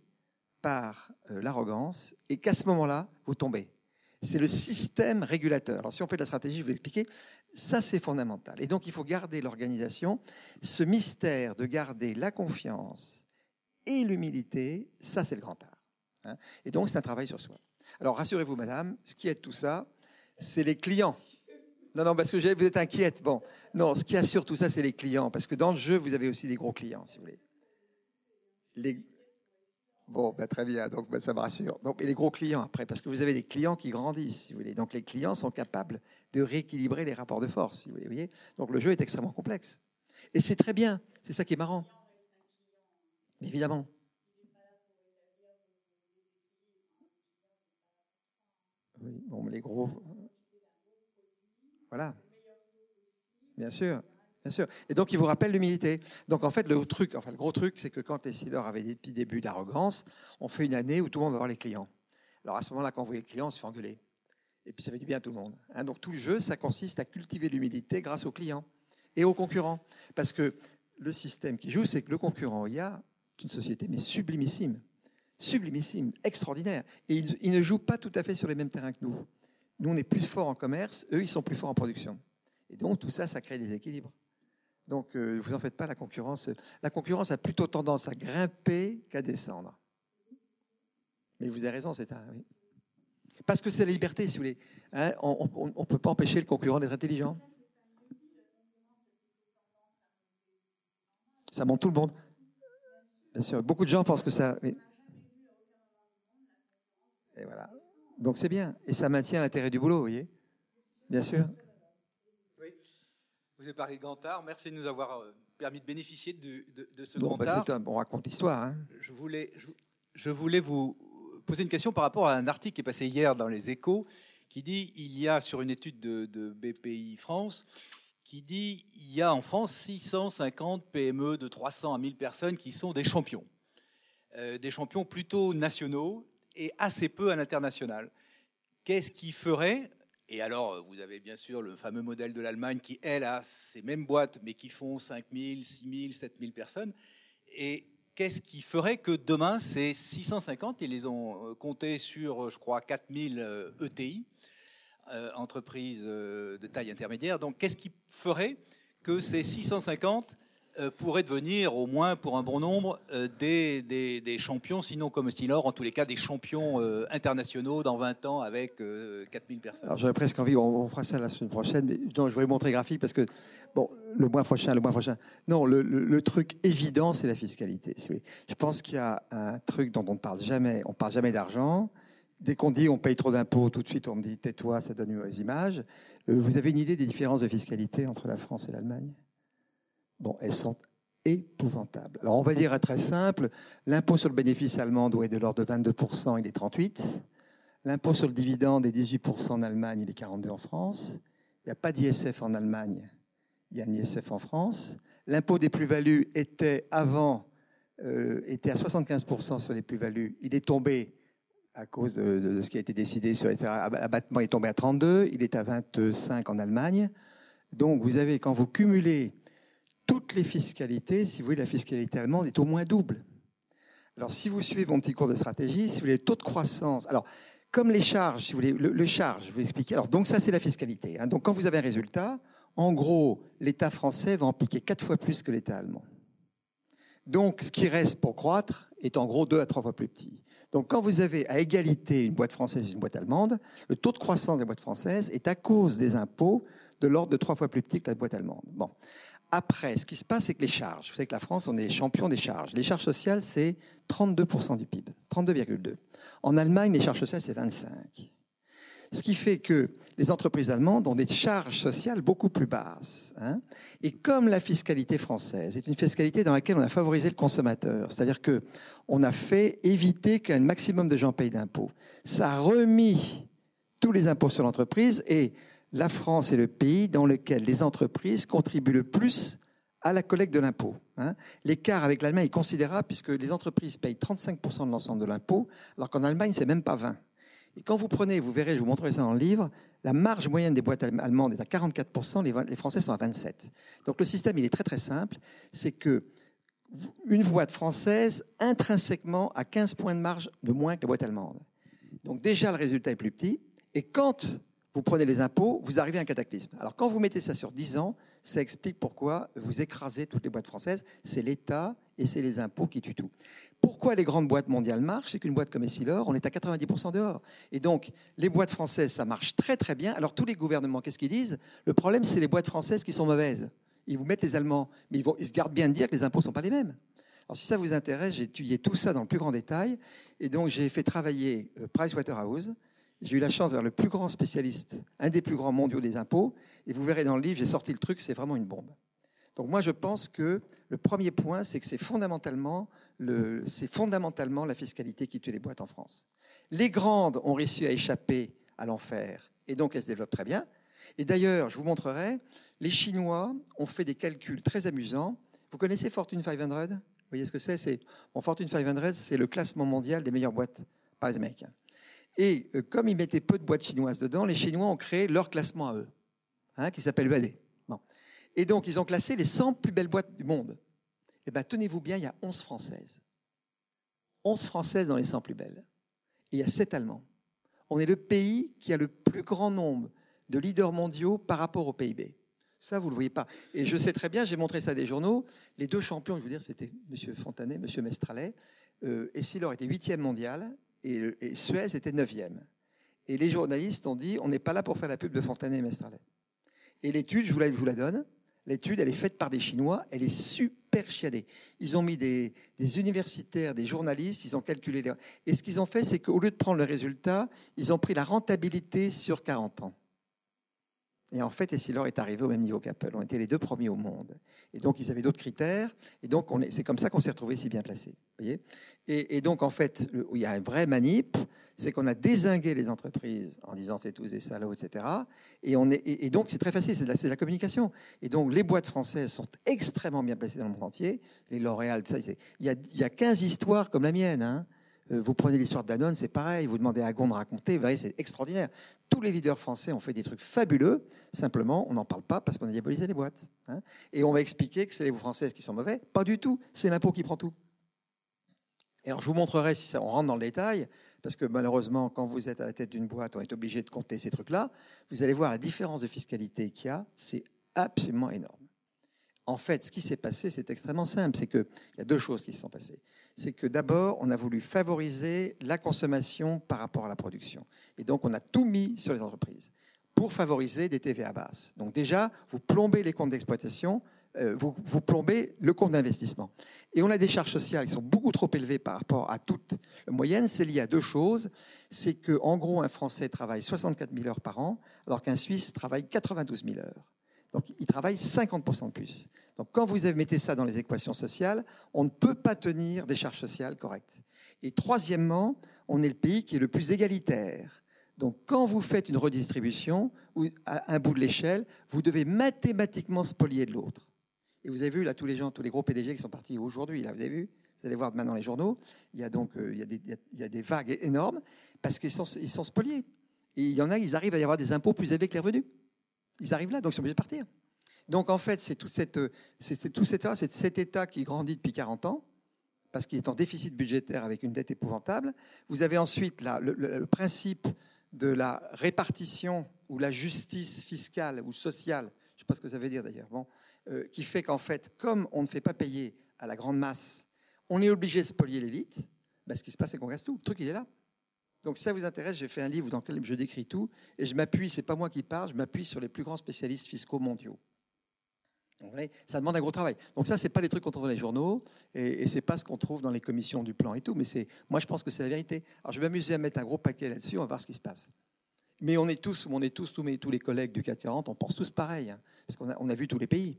Speaker 1: par euh, l'arrogance et qu'à ce moment-là, vous tombez. C'est le système régulateur. Alors si on fait de la stratégie, je vais vous expliquer, ça c'est fondamental. Et donc il faut garder l'organisation, ce mystère de garder la confiance et l'humilité, ça c'est le grand art. Hein. et donc c'est un travail sur soi. Alors rassurez-vous madame, ce qui aide tout ça, c'est les clients. Non, non, parce que vous êtes inquiète. Bon, non, ce qui assure tout ça, c'est les clients. Parce que dans le jeu, vous avez aussi des gros clients, si vous voulez. Bon, ben, très bien, donc ben, ça me rassure. Et les gros clients après, parce que vous avez des clients qui grandissent, si vous voulez. Donc les clients sont capables de rééquilibrer les rapports de force, si vous voulez. Donc le jeu est extrêmement complexe. Et c'est très bien, c'est ça qui est marrant. Évidemment. Oui, bon, les gros. Voilà. Bien sûr. Bien sûr. Et donc, il vous rappelle l'humilité. Donc, en fait, le truc, enfin, le gros truc, c'est que quand les sealers avaient des petits débuts d'arrogance, on fait une année où tout le monde va voir les clients. Alors, à ce moment-là, quand vous voyez les clients, on se fait engueuler. Et puis, ça fait du bien à tout le monde. Hein. donc, tout le jeu, ça consiste à cultiver l'humilité grâce aux clients et aux concurrents. Parce que le système qui joue, c'est que le concurrent, il y a une société, mais sublimissime. Sublimissime, extraordinaire. Et ils, ils ne jouent pas tout à fait sur les mêmes terrains que nous. Nous, on est plus forts en commerce, eux, ils sont plus forts en production. Et donc, tout ça, ça crée des équilibres. Donc, euh, vous en faites pas, la concurrence. La concurrence a plutôt tendance à grimper qu'à descendre. Mais vous avez raison, c'est un. Oui. Parce que c'est la liberté, si vous voulez. Hein, on ne peut pas empêcher le concurrent d'être intelligent. Ça monte tout le monde. Bien sûr, beaucoup de gens pensent que ça. Et voilà. Donc c'est bien. Et ça maintient l'intérêt du boulot, vous voyez Bien sûr.
Speaker 5: Vous avez parlé de Gantard. Merci de nous avoir euh, permis de bénéficier de, de, ce
Speaker 1: bon,
Speaker 5: bah
Speaker 1: un, on raconte l'histoire. Hein.
Speaker 5: Je, voulais, je, voulais vous poser une question par rapport à un article qui est passé hier dans les échos qui dit il y a sur une étude de, BPI France qui dit il y a en France 650 PME de 300 à 1000 personnes qui sont des champions. Euh, des champions plutôt nationaux et assez peu à l'international. Qu'est-ce qui ferait et alors, vous avez bien sûr le fameux modèle de l'Allemagne qui, elle, a ces mêmes boîtes, mais qui font 5 000, 6 000, 7 000 personnes. Et qu'est-ce qui ferait que demain, ces 650, ils les ont euh, comptés sur, je crois, 4 000 ETI, entreprises euh, de taille intermédiaire. Donc, qu'est-ce qui ferait que ces 650 euh, pourraient devenir, au moins pour un bon nombre, euh, des, des, champions, sinon comme Stilor, en tous les cas des champions euh, internationaux dans 20 ans avec 4000 personnes.
Speaker 1: Alors j'aurais presque envie, on, fera ça la semaine prochaine, mais je voudrais montrer graphique parce que, bon, le mois prochain, le mois prochain. Non, le, le, truc évident, c'est la fiscalité. Je pense qu'il y a un truc dont on ne parle jamais, on ne parle jamais d'argent. Dès qu'on dit on paye trop d'impôts, tout de suite on me dit tais-toi, ça donne une mauvaise image. vous avez une idée des différences de fiscalité entre la France et l'Allemagne? Bon, elles sont épouvantables. Alors on va dire très simple, l'impôt sur le bénéfice allemand doit être de l'ordre de 22%, il est 38. L'impôt sur le dividende est 18% en Allemagne, il est 42% en France. Il n'y a pas d'ISF en Allemagne il y a un ISF en France. L'impôt des plus-values était avant euh, était à 75% sur les plus-values. Il est tombé à cause de, ce qui a été décidé sur les il est tombé à 32, il est à 25% en Allemagne. Donc vous avez, quand vous cumulez toutes les fiscalités, si vous voulez, la fiscalité allemande est au moins double. Alors si vous suivez mon petit cours de stratégie, si vous voulez, le taux de croissance, alors comme les charges, si vous voulez, le, charge, je vais expliquer. Alors donc ça c'est la fiscalité. Hein. Donc quand vous avez un résultat, en gros, l'État français va en piquer quatre fois plus que l'État allemand. Donc, ce qui reste pour croître est en gros deux à trois fois plus petit. Donc, quand vous avez à égalité une boîte française et une boîte allemande, le taux de croissance des boîtes françaises est à cause des impôts de l'ordre de trois fois plus petit que la boîte allemande. Bon. Après, ce qui se passe, c'est que les charges, vous savez que la France, on est champion des charges. Les charges sociales, c'est 32% du PIB, 32,2. En Allemagne, les charges sociales, c'est 25. Ce qui fait que les entreprises allemandes ont des charges sociales beaucoup plus basses. Hein. Et comme la fiscalité française est une fiscalité dans laquelle on a favorisé le consommateur, c'est-à-dire que on a fait éviter qu'un maximum de gens payent d'impôts, ça a remis tous les impôts sur l'entreprise et la France est le pays dans lequel les entreprises contribuent le plus à la collecte de l'impôt. Hein. L'écart avec l'Allemagne est considérable puisque les entreprises payent 35% de l'ensemble de l'impôt, alors qu'en Allemagne, c'est même pas 20. Et quand vous prenez, vous verrez, je vous montrerai ça dans le livre, la marge moyenne des boîtes allemandes est à 44%, les, Français sont à 27%. Donc le système, il est très très simple, c'est que une boîte française, intrinsèquement, a 15 points de marge de moins que la boîte allemande. Donc déjà, le résultat est plus petit. Et quand vous prenez les impôts, vous arrivez à un cataclysme. Alors quand vous mettez ça sur 10 ans, ça explique pourquoi vous écrasez toutes les boîtes françaises. C'est l'État et c'est les impôts qui tuent tout. Pourquoi les grandes boîtes mondiales marchent C'est qu'une boîte comme Essilor, on est à 90% dehors. Et donc, les boîtes françaises, ça marche très très bien. Alors, tous les gouvernements, qu'est-ce qu'ils disent? Le problème, c'est les boîtes françaises qui sont mauvaises. Ils vous mettent les Allemands, mais ils, se gardent bien de dire que les impôts ne sont pas les mêmes. Alors, si ça vous intéresse, j'ai étudié tout ça dans le plus grand détail. Et donc, j'ai fait travailler euh, Pricewaterhouse. J'ai eu la chance d'avoir le plus grand spécialiste, un des plus grands mondiaux des impôts. Et vous verrez dans le livre, j'ai sorti le truc, c'est vraiment une bombe. Donc moi, je pense que le premier point, c'est que c'est fondamentalement, la fiscalité qui tue les boîtes en France. Les grandes ont réussi à échapper à l'enfer, et donc elles se développent très bien. Et d'ailleurs, je vous montrerai, les Chinois ont fait des calculs très amusants. Vous connaissez Fortune 500 Vous voyez ce que C'est? Fortune 500, c'est le classement mondial des meilleures boîtes par les Américains. Et euh, comme ils mettaient peu de boîtes chinoises dedans, les Chinois ont créé leur classement à eux, hein, qui s'appelle UAD. Et donc, ils ont classé les 100 plus belles boîtes du monde. Eh bien, tenez-vous bien, il y a 11 françaises. 11 françaises dans les 100 plus belles. Et il y a 7 allemands. On est le pays qui a le plus grand nombre de leaders mondiaux par rapport au PIB. Ça, vous ne le voyez pas. Et je sais très bien, j'ai montré ça à des journaux. Les deux champions, je veux dire, c'était M. Fontanet, M. Mestralet. Euh, Essilor était 8e mondial et, Suez était 9e. Et les journalistes ont dit on n'est pas là pour faire la pub de Fontanet et Mestralet. Et l'étude, je vous la donne, L'étude, elle est faite par des Chinois, elle est super chiadée. Ils ont mis des, universitaires, des journalistes, ils ont calculé. Et ce qu'ils ont fait, c'est qu'au lieu de prendre le résultat, ils ont pris la rentabilité sur 40 ans. Et en fait, Essilor est arrivé au même niveau qu'Apple. On était les deux premiers au monde. Et donc, ils avaient d'autres critères. Et donc, c'est comme ça qu'on s'est retrouvé si bien placé. Voyez? Et, donc, en fait, il y a un vrai manip, c'est qu'on a désingué les entreprises en disant c'est tous des salauds, etc. Et, donc, c'est très facile, c'est de, la communication. Et donc, les boîtes françaises sont extrêmement bien placées dans le monde entier. Les L'Oréal, ça, il y, a, il y a 15 histoires comme la mienne. Hein. Euh, vous prenez l'histoire de c'est pareil. Vous demandez à Gon de raconter, vous c'est extraordinaire. Tous les leaders français ont fait des trucs fabuleux. Simplement, on n'en parle pas parce qu'on a diabolisé les boîtes. Hein. Et on va expliquer que c'est les Françaises qui sont mauvais? Pas du tout. C'est l'impôt qui prend tout. Et alors, je vous montrerai si ça, on rentre dans le détail, parce que malheureusement, quand vous êtes à la tête d'une boîte, on est obligé de compter ces trucs-là. Vous allez voir la différence de fiscalité qu'il y a. C'est absolument énorme. En fait, ce qui s'est passé, c'est extrêmement simple. C'est qu'il y a deux choses qui se sont passées c'est que d'abord, on a voulu favoriser la consommation par rapport à la production. Et donc, on a tout mis sur les entreprises pour favoriser des TVA basses. Donc déjà, vous plombez les comptes d'exploitation, euh, vous, vous, plombez le compte d'investissement. Et on a des charges sociales qui sont beaucoup trop élevées par rapport à toute moyenne. C'est lié à deux choses. C'est qu'en gros, un Français travaille 64 000 heures par an, alors qu'un Suisse travaille 92 000 heures. Donc, il travaille 50% de plus. Donc, quand vous mettez ça dans les équations sociales, on ne peut pas tenir des charges sociales correctes. Et troisièmement, on est le pays qui est le plus égalitaire. Donc quand vous faites une redistribution, à un bout de l'échelle, vous devez mathématiquement spolier de l'autre. Et vous avez vu là tous les gens, tous les gros PDG qui sont partis aujourd'hui, là, vous avez vu Vous allez voir demain dans les journaux, il y a donc euh, il y a des vagues énormes parce qu'ils sont, ils sont spoliés. Et il y en a, ils arrivent à y avoir des impôts plus élevés que les revenus. Ils arrivent là, donc ils sont obligés de partir. Donc en fait, c'est tout, c'est, cet, état, qui grandit depuis 40 ans, parce qu'il est en déficit budgétaire avec une dette épouvantable. Vous avez ensuite là, le, principe de la répartition ou la justice fiscale ou sociale, je ne sais pas ce que ça veut dire d'ailleurs, bon, euh, qui fait qu'en fait, comme on ne fait pas payer à la grande masse, on est obligé de spolier l'élite, ben, ce qui se passe, c'est qu'on casse tout. Le truc, il est là. Donc, si ça vous intéresse, j'ai fait un livre dans lequel je décris tout, et je m'appuie, c'est pas moi qui parle, je m'appuie sur les plus grands spécialistes fiscaux mondiaux. Ça demande un gros travail. Donc ça, c'est pas les trucs qu'on trouve dans les journaux, et, et c'est pas ce qu'on trouve dans les commissions du plan et tout. Mais c'est, moi, je pense que c'est la vérité. Alors, je vais m'amuser à mettre un gros paquet là-dessus. On va voir ce qui se passe. Mais on est tous, on est tous, tous, mes, les collègues du 440, on pense tous pareil, hein, parce qu'on a, vu tous les pays.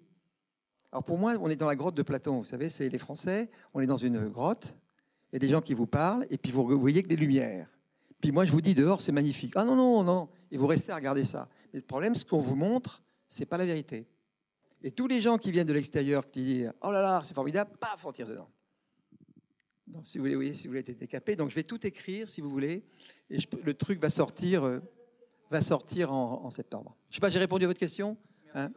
Speaker 1: Alors pour moi, on est dans la grotte de Platon. Vous savez, c'est les Français. On est dans une grotte. Il y a des gens qui vous parlent, et puis vous voyez que les lumières. Puis moi, je vous dis dehors, c'est magnifique. Ah non, non, non, non. Et vous restez à regarder ça. Mais le problème, ce qu'on vous montre, c'est pas la vérité. Et tous les gens qui viennent de l'extérieur, qui disent Oh là là, c'est formidable, paf, on tire dedans. Donc, si vous voulez, oui, si vous voulez être décapé. Donc, je vais tout écrire, si vous voulez. Et le truc va sortir, euh, va sortir en, septembre. Je ne sais pas, j'ai répondu à votre question? Hein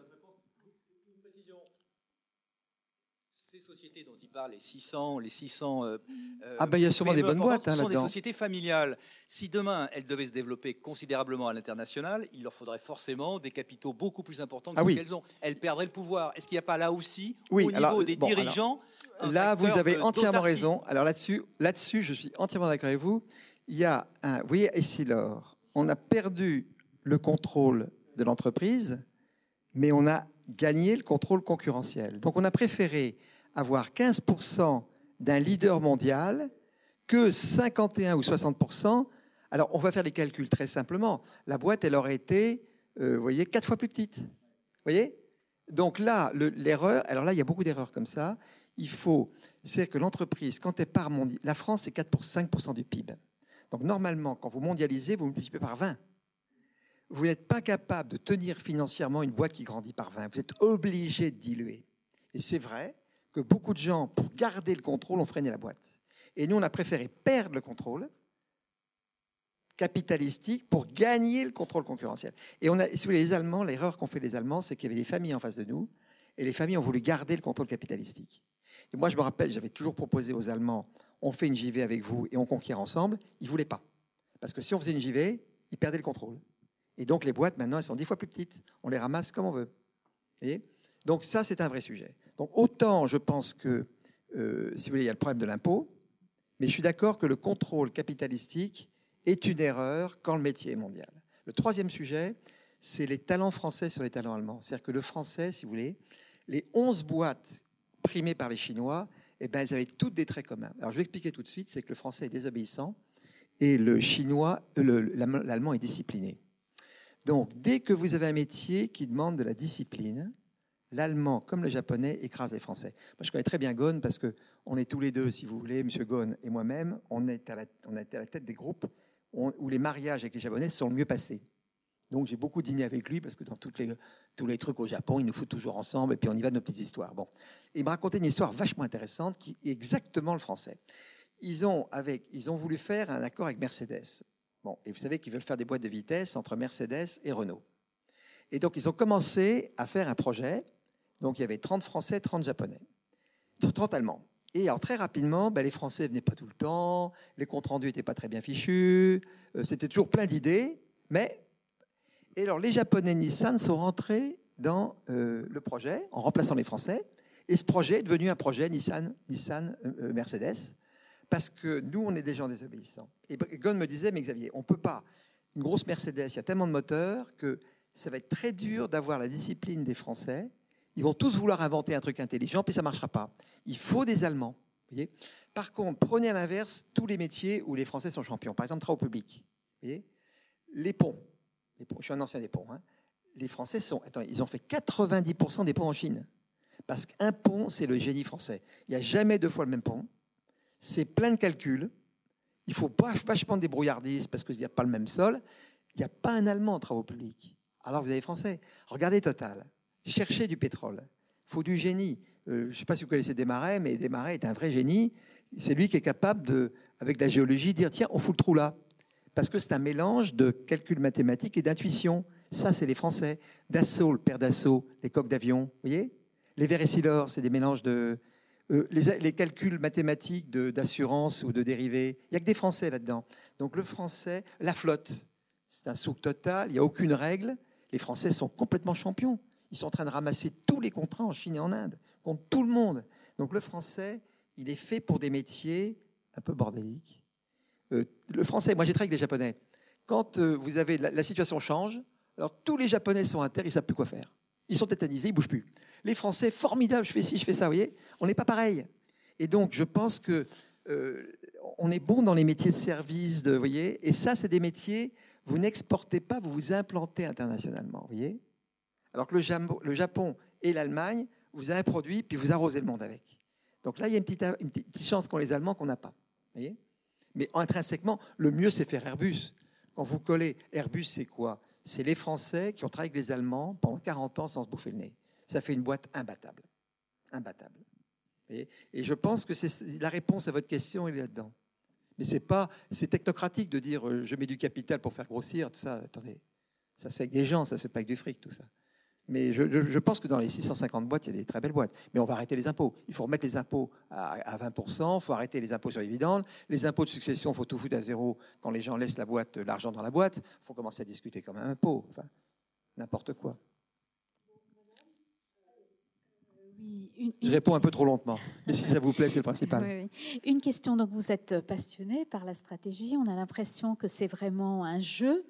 Speaker 5: Ces sociétés dont il parle, les 600, les 600. Euh,
Speaker 1: euh, ah ben il y a sûrement des bonnes boîtes. Hein,
Speaker 5: ce sont des sociétés familiales. Si demain elles devaient se développer considérablement à l'international, il leur faudrait forcément des capitaux beaucoup plus importants que ah, ce qu'elles ont. Elles perdraient le pouvoir. Est-ce qu'il n'y a pas là aussi, au niveau des dirigeants,
Speaker 1: Là, vous avez entièrement raison. Alors là-dessus, là-dessus, je suis entièrement d'accord avec vous. Il y a un, vous voyez, Essilor, on a perdu le contrôle de l'entreprise, mais on a gagné le contrôle concurrentiel. Donc on a préféré avoir 15% d'un leader mondial que 51 ou 60%. Alors on va faire des calculs très simplement. La boîte, elle aurait été, euh, vous voyez, quatre fois plus petite. Vous voyez? Donc là, l'erreur, alors là, il y a beaucoup d'erreurs comme ça. Il faut, c'est que l'entreprise, quand elle part mondiale, la France, c'est 4 pour 5% du PIB. Donc normalement, quand vous mondialisez, vous multipliez par 20. Vous n'êtes pas capable de tenir financièrement une boîte qui grandit par 20. Vous êtes obligé de diluer. Et c'est vrai que beaucoup de gens, pour garder le contrôle, ont freiné la boîte. Et nous, on a préféré perdre le contrôle capitalistique pour gagner le contrôle concurrentiel. Et on a, si vous voulez, les Allemands, l'erreur qu'ont fait les Allemands, c'est qu'il y avait des familles en face de nous, et les familles ont voulu garder le contrôle capitalistique. Et moi, je me rappelle, j'avais toujours proposé aux Allemands, on fait une JV avec vous et on conquiert ensemble. Ils ne voulaient pas. Parce que si on faisait une JV, ils perdaient le contrôle. Et donc les boîtes, maintenant, elles sont dix fois plus petites. On les ramasse comme on veut. donc ça, c'est un vrai sujet. Donc autant, je pense que, euh, si vous voulez, il y a le problème de l'impôt, mais je suis d'accord que le contrôle capitalistique est une erreur quand le métier est mondial. Le troisième sujet, c'est les talents français sur les talents allemands. C'est-à-dire que le français, si vous voulez, les 11 boîtes primées par les Chinois, eh ben, elles avaient toutes des traits communs. Alors je vais expliquer tout de suite, c'est que le français est désobéissant et le chinois, euh, l'allemand est discipliné. Donc dès que vous avez un métier qui demande de la discipline, l'allemand comme le japonais écrase les français. Moi je connais très bien Ghosn parce que on est tous les deux, si vous voulez, Monsieur Ghosn et moi-même, on est à la, tête des groupes où les mariages avec les japonais sont le mieux passés. Donc j'ai beaucoup dîné avec lui parce que dans tous les trucs au Japon, il nous fout toujours ensemble et puis on y va de nos petites histoires. Bon. il me racontait une histoire vachement intéressante qui est exactement le français. Ils ont, ils ont voulu faire un accord avec Mercedes. Bon, et vous savez qu'ils veulent faire des boîtes de vitesse entre Mercedes et Renault. Et donc ils ont commencé à faire un projet. Donc il y avait 30 Français, 30 Japonais, 30 Allemands. Et alors très rapidement, ben, les Français venaient pas tout le temps, les comptes rendus n'étaient pas très bien fichus, euh, c'était toujours plein d'idées, mais et alors, les Japonais Nissan sont rentrés dans euh, le projet en remplaçant les Français. Et ce projet est devenu un projet Nissan, Nissan euh, parce que nous, on est des gens désobéissants. Et Gon me disait, mais Xavier, on ne peut pas. Une grosse Mercedes, il y a tellement de moteurs que ça va être très dur d'avoir la discipline des Français. Ils vont tous vouloir inventer un truc intelligent, puis ça ne marchera pas. Il faut des Allemands. Par contre, prenez à l'inverse tous les métiers où les Français sont champions. Par exemple, travaux publics. Voyez les ponts je suis un ancien des ponts. Hein. Les Français sont, attends, ils ont fait 90% des ponts en Chine. Parce qu'un pont, c'est le génie français. Il n'y a jamais deux fois le même pont. C'est plein de calculs. Il faut pas vachement débrouillardise parce qu'il n'y a pas le même sol. Il n'y a pas un Allemand en travaux publics. Alors vous avez français. Regardez Total. Cherchez du pétrole. Il faut du génie. Euh, je ne sais pas si vous connaissez Desmarais, mais Desmarais est un vrai génie. C'est lui qui est capable, de, avec la géologie, dire tiens, on fout le trou là. Parce que c'est un mélange de calcul mathématique et d'intuition. Ça, c'est les Français. Dassault, le père Dassault, les coques d'avion, vous voyez? Les Verresilor, c'est des mélanges de. euh, les, les calculs mathématiques d'assurance ou de dérivés. Il n'y a que des Français là-dedans. Donc le français, la flotte, c'est un souk total, il n'y a aucune règle. Les Français sont complètement champions. Ils sont en train de ramasser tous les contrats en Chine et en Inde, contre tout le monde. Donc le français, il est fait pour des métiers un peu bordéliques. Euh, le français, moi j'ai travaillé avec les Japonais. Quand euh, vous avez la, situation change, alors tous les Japonais sont à terre, ils savent plus quoi faire. Ils sont tétanisés, ils bougent plus. Les Français, formidable, je fais ci, je fais ça, vous voyez On n'est pas pareil. Et donc je pense que euh, on est bon dans les métiers de service, vous voyez Et ça, c'est des métiers, vous n'exportez pas, vous vous implantez internationalement, vous voyez Alors que le, Japon et l'Allemagne, vous avez un produit, puis vous arrosez le monde avec. Donc là, il y a une petite, chance qu'ont les Allemands qu'on n'a pas. voyez Mais intrinsèquement, le mieux, c'est faire Airbus. Quand vous collez Airbus, c'est quoi? C'est les Français qui ont travaillé avec les Allemands pendant 40 ans sans se bouffer le nez. Ça fait une boîte imbattable. Imbattable. Et je pense que c'est la réponse à votre question, est là-dedans. Mais c'est pas, c'est technocratique de dire euh, je mets du capital pour faire grossir, tout ça. Attendez, ça se fait avec des gens, ça se fait pas avec du fric, tout ça. Mais je, je- je pense que dans les 650 boîtes, il y a des très belles boîtes. Mais on va arrêter les impôts. Il faut remettre les impôts à, à 20%, il faut arrêter les impôts sur les dividendes. Les impôts de succession, il faut tout foutre à zéro quand les gens laissent la boîte, l'argent dans la boîte. Il faut commencer à discuter comme un impôt. Enfin, n'importe quoi.
Speaker 6: Oui, une,
Speaker 1: Je réponds un peu trop lentement. Mais si ça vous plaît, c'est le principal.
Speaker 6: Oui, oui. Une question, donc vous êtes passionné par la stratégie, on a l'impression que c'est vraiment un jeu.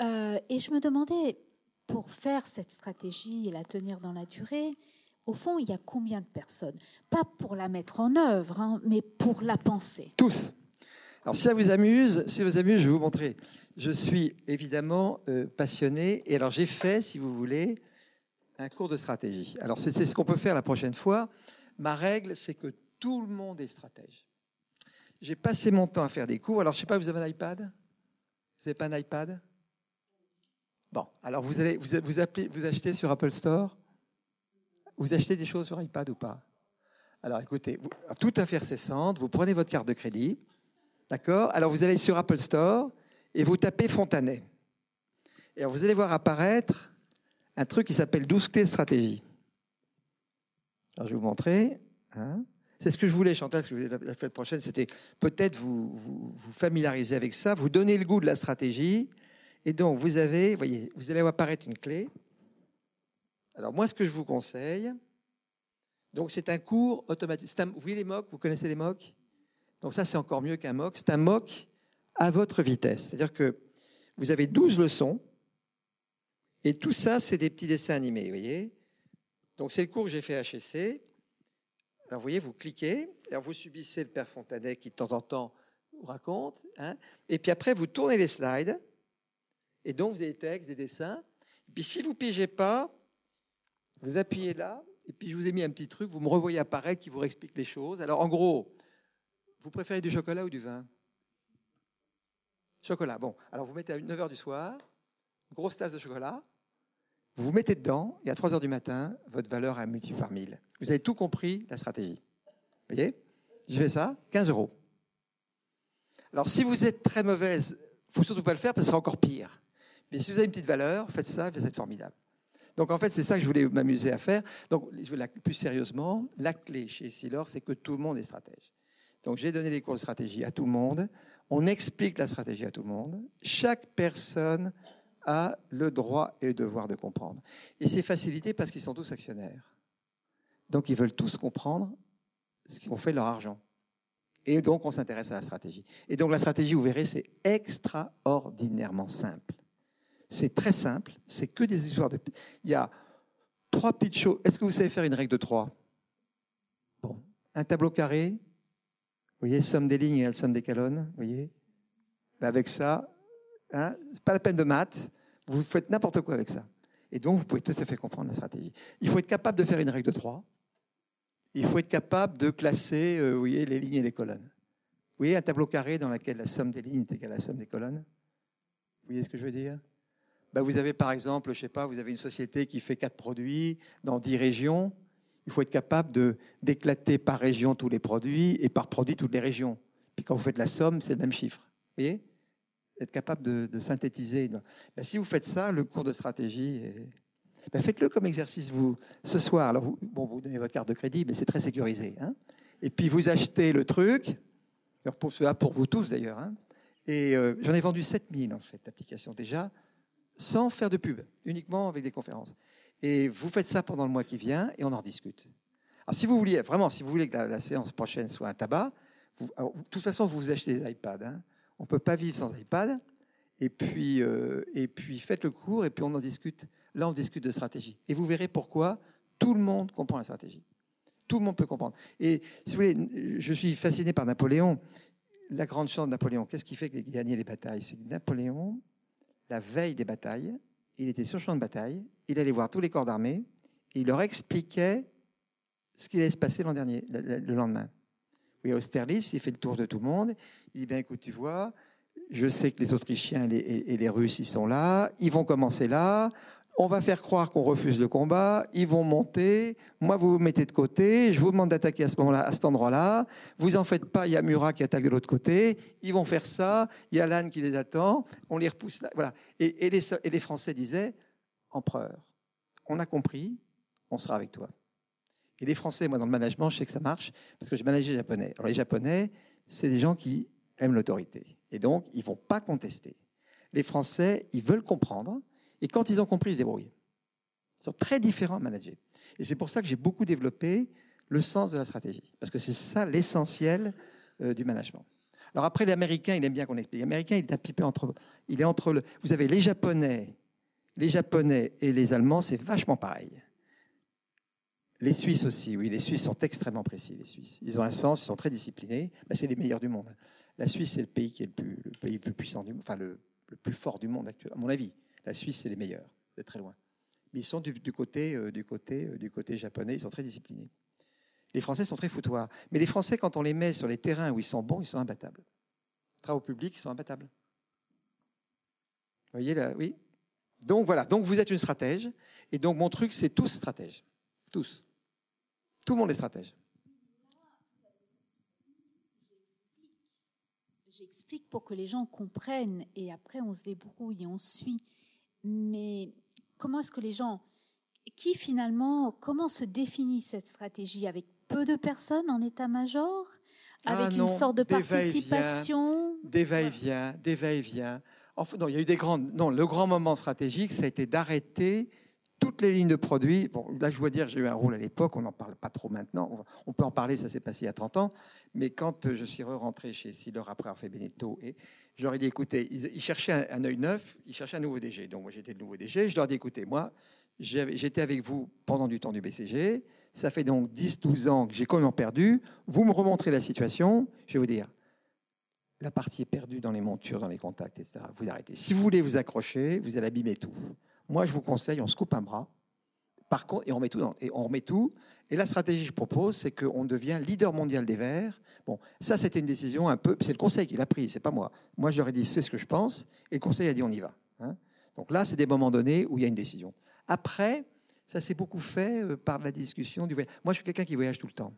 Speaker 6: Euh, et je me demandais, pour faire cette stratégie et la tenir dans la durée, au fond, il y a combien de personnes? Pas pour la mettre en œuvre, hein, mais pour la penser.
Speaker 1: Tous. Alors, si ça vous amuse, si vous amuse, je vais vous montrer. Je suis évidemment euh, passionné. Et alors, j'ai fait, si vous voulez, un cours de stratégie. Alors, c'est ce qu'on peut faire la prochaine fois. Ma règle, c'est que tout le monde est stratège. J'ai passé mon temps à faire des cours. Alors, je sais pas, vous avez un iPad? Vous n'avez pas un iPad? Bon, alors vous allez vous, vous, achetez sur Apple Store? Vous achetez des choses sur iPad ou pas? Alors, écoutez, vous- tout à fait cessante, vous prenez votre carte de crédit, d'accord? Alors, vous allez sur Apple Store et vous tapez Fontanet. Et alors, vous allez voir apparaître un truc qui s'appelle 12 clés de stratégie. Alors, je vais vous montrer. hein. C'est ce que je voulais, Chantal, ce que je voulais la semaine prochaine, c'était peut-être vous, vous vous familiariser avec ça, vous donner le goût de la stratégie. Et donc, vous avez, voyez, vous allez voir apparaître une clé. Alors, moi, ce que je vous conseille, donc c'est un cours automatique. Vous voyez les MOOC Vous connaissez les MOOC Donc ça, c'est encore mieux qu'un MOOC. C'est un MOOC à votre vitesse. C'est-à-dire que vous avez 12 leçons et tout ça, c'est des petits dessins animés, vous voyez Donc c'est le cours que j'ai fait à HEC. Alors vous voyez, vous cliquez, alors vous subissez le père Fontanet qui de temps en temps vous raconte, hein, et puis après vous tournez les slides, et donc vous avez des textes, des dessins. Et puis si vous pigez pas, vous appuyez là, et puis je vous ai mis un petit truc, vous me revoyez apparaître qui vous explique les choses. Alors en gros, vous préférez du chocolat ou du vin? Chocolat. Bon, alors vous mettez à 9h du soir, grosse tasse de chocolat, vous vous mettez dedans, et à 3h du matin, votre valeur est multipliée par 1000. Vous avez tout compris, la stratégie. Vous voyez? Je fais ça, 15 euros. Alors si vous êtes très mauvaise, il faut surtout pas le faire parce que ce sera encore pire. Mais si vous avez une petite valeur, faites ça, vous êtes formidable. Donc en fait, c'est ça que je voulais m'amuser à faire. Donc plus sérieusement, la clé chez Silor, c'est que tout le monde est stratège. Donc j'ai donné les cours de stratégie à tout le monde. On explique la stratégie à tout le monde. Chaque personne a le droit et le devoir de comprendre. Et c'est facilité parce qu'ils sont tous actionnaires. Donc ils veulent tous comprendre ce qu'on fait de leur argent. Et donc on s'intéresse à la stratégie. Et donc la stratégie, vous verrez, c'est extraordinairement simple. C'est très simple, c'est que des histoires de... Il y a trois petites choses. Est-ce que vous savez faire une règle de trois? Bon, un tableau carré, vous voyez, somme des lignes et la somme des colonnes, vous voyez Ben, Avec ça, hein, c'est pas la peine de maths, vous faites n'importe quoi avec ça. Et donc, vous pouvez tout à fait comprendre la stratégie. Il faut être capable de faire une règle de trois. Il faut être capable de classer euh, vous voyez, les lignes et les colonnes. Vous voyez un tableau carré dans lequel la somme des lignes est égale à la somme des colonnes? Vous voyez ce que je veux dire? Bah, Vous avez par exemple, je sais pas, vous avez une société qui fait quatre produits dans dix régions. Il faut être capable de d'éclater par région tous les produits et par produit toutes les régions. Puis quand vous faites la somme, c'est le même chiffre. Vous voyez? Être capable de, synthétiser. Bah, si vous faites ça, le cours de stratégie, bah, faites-le comme exercice vous ce soir. Alors vous, bon, vous donnez votre carte de crédit, mais c'est très sécurisé. Hein et puis vous achetez le truc. Alors pour cela, pour vous tous d'ailleurs. Hein et euh, j'en ai vendu 7000 en fait d'applications déjà, sans faire de pub, uniquement avec des conférences. Et vous faites ça pendant le mois qui vient et on en discute. Alors si vous voulez, vraiment, si vous voulez que la, séance prochaine soit un tabac, de toute façon, vous vous achetez des iPads. Hein. On ne peut pas vivre sans iPad. Et puis, euh, et puis faites le cours et puis on en discute. Là, on discute de stratégie. Et vous verrez pourquoi tout le monde comprend la stratégie. Tout le monde peut comprendre. Et si vous voulez, je suis fasciné par Napoléon la grande chance de Napoléon, qu'est-ce qui fait qu'il gagnait les batailles? C'est que Napoléon, la veille des batailles, il était sur le champ de bataille, il allait voir tous les corps d'armée, et il leur expliquait ce qui allait se passer le lendemain. Oui, Austerlitz, il fait le tour de tout le monde. Il dit, bien écoute, tu vois, je sais que les Autrichiens et les Russes, ils sont là, ils vont commencer là, on va faire croire qu'on refuse le combat, ils vont monter, moi vous vous mettez de côté, je vous demande d'attaquer à ce moment-là, à cet endroit-là, vous en faites pas, il y a Murat qui attaque de l'autre côté, ils vont faire ça, il y a l'âne qui les attend, on les repousse là, voilà. Et, les, Français disaient, empereur, on a compris, on sera avec toi. Et les Français, moi dans le management, je sais que ça marche, parce que j'ai managé les Japonais. Alors les Japonais, c'est des gens qui aiment l'autorité, et donc ils vont pas contester. Les Français, ils veulent comprendre, et quand ils ont compris, ils se débrouillent. Ils sont très différents à manager. Et c'est pour ça que j'ai beaucoup développé le sens de la stratégie. Parce que c'est ça l'essentiel euh, du management. Alors après, l'Américain, il aime bien qu'on explique. L'Américain, il est un entre... Il est entre le... Vous avez les Japonais, les Japonais et les Allemands, c'est vachement pareil. Les Suisses aussi, oui. Les Suisses sont extrêmement précis, les Suisses. Ils ont un sens, ils sont très disciplinés. Ben, c'est les meilleurs du monde. La Suisse, c'est le pays qui est le, plus, pays le plus puissant du monde, enfin le, le plus fort du monde actuellement, à mon avis. La Suisse, c'est les meilleurs, de très loin. Mais ils sont du, côté, euh, du, côté, euh, du côté japonais, ils sont très disciplinés. Les Français sont très foutoirs. Mais les Français, quand on les met sur les terrains où ils sont bons, ils sont imbattables. Travaux publics, ils sont imbattables. Vous voyez là Oui. Donc voilà, donc vous êtes une stratège. Et donc mon truc, c'est tous stratèges. Tous. Tout le monde est stratège.
Speaker 6: J'explique pour que les gens comprennent et après on se débrouille et on suit. Mais comment est-ce que les gens, qui finalement, comment se définit cette stratégie? Avec peu de personnes en état-major, avec ah une sorte de participation?
Speaker 1: Des va-et-vient, des va-et-vient. Enfin, non, il y a eu des grandes. Non, le grand moment stratégique, ça a été d'arrêter toutes les lignes de produits. Bon, là, je dois dire, j'ai eu un rôle à l'époque, on n'en parle pas trop maintenant. On peut en parler, ça s'est passé il y a 30 ans. Mais quand je suis rentré chez Sealer après avoir fait Benetto et J'aurais dit, écoutez, ils, cherchaient un, œil neuf, ils cherchaient un nouveau DG. Donc moi, j'étais le nouveau DG. Je leur ai dit, écoutez, moi, j'étais avec vous pendant du temps du BCG. Ça fait donc 10-12 ans que j'ai complètement perdu. Vous me remontrez la situation. Je vais vous dire, la partie est perdue dans les montures, dans les contacts, etc. Vous arrêtez. Si vous voulez vous accrocher, vous allez abîmer tout. Moi, je vous conseille, on se coupe un bras. Par contre, et on, met tout et on remet tout. Et la stratégie que je propose, c'est qu'on devient leader mondial des verts. Bon, ça, c'était une décision un peu. C'est le conseil qui l'a pris, c'est pas moi. Moi, j'aurais dit, c'est ce que je pense. Et le conseil a dit, on y va. Hein. Donc là, c'est des moments donnés où il y a une décision. Après, ça s'est beaucoup fait euh, par la discussion du voyage. Moi, je suis quelqu'un qui voyage tout le temps.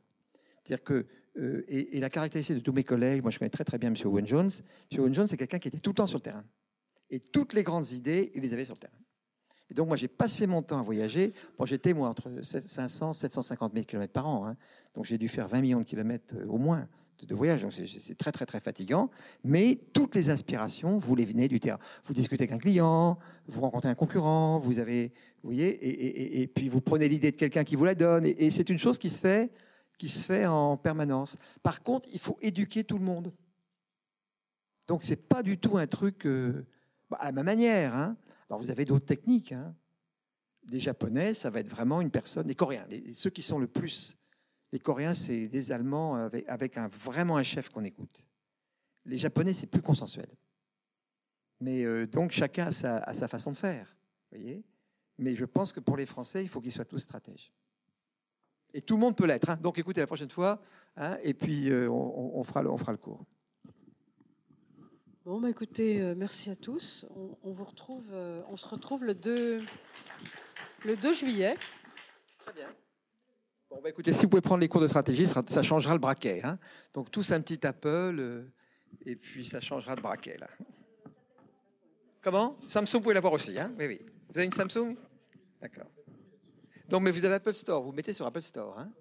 Speaker 1: C'est-à-dire que, euh, et, la caractéristique de tous mes collègues, moi je connais très très bien M. Owen Jones. M. Owen Jones, c'est quelqu'un qui était tout le temps sur le terrain. Et toutes les grandes idées, il les avait sur le terrain. Et donc, moi, j'ai passé mon temps à voyager. Bon, j'étais, moi, entre 500 et 750 000 km par an. Hein. Donc, j'ai dû faire 20 millions de kilomètres euh, au moins de, voyage. Donc, c'est très, très, très fatigant. Mais toutes les inspirations, vous les venez du terrain. Vous discutez avec un client, vous rencontrez un concurrent, vous avez, vous voyez, et, puis vous prenez l'idée de quelqu'un qui vous la donne. Et, c'est une chose qui se fait, qui se fait en permanence. Par contre, il faut éduquer tout le monde. Donc, c'est pas du tout un truc euh, bah, à ma manière. Hein. Alors vous avez d'autres techniques. Hein. Les Japonais, ça va être vraiment une personne. Les Coréens, ceux qui sont le plus. Les Coréens, c'est des Allemands avec, vraiment un chef qu'on écoute. Les Japonais, c'est plus consensuel. Mais euh, donc chacun a sa, façon de faire. Mais je pense que pour les Français, il faut qu'ils soient tous stratèges. Et tout le monde peut l'être. Hein. Donc écoutez la prochaine fois, hein, et puis euh, on fera le cours.
Speaker 7: Bon, bah écoutez, euh, merci à tous. On, on vous retrouve, euh, on se retrouve le 2, le 2 juillet.
Speaker 1: Très bien. Bon, bah écoutez, si vous pouvez prendre les cours de stratégie, ça, ça changera le braquet. hein. Donc, tous un petit Apple, euh, et puis ça changera de braquet, là. Comment? Samsung, vous pouvez l'avoir aussi. Hein? Oui, oui. Vous avez une Samsung? D'accord. Donc, mais vous avez Apple Store, vous mettez sur Apple Store. Hein?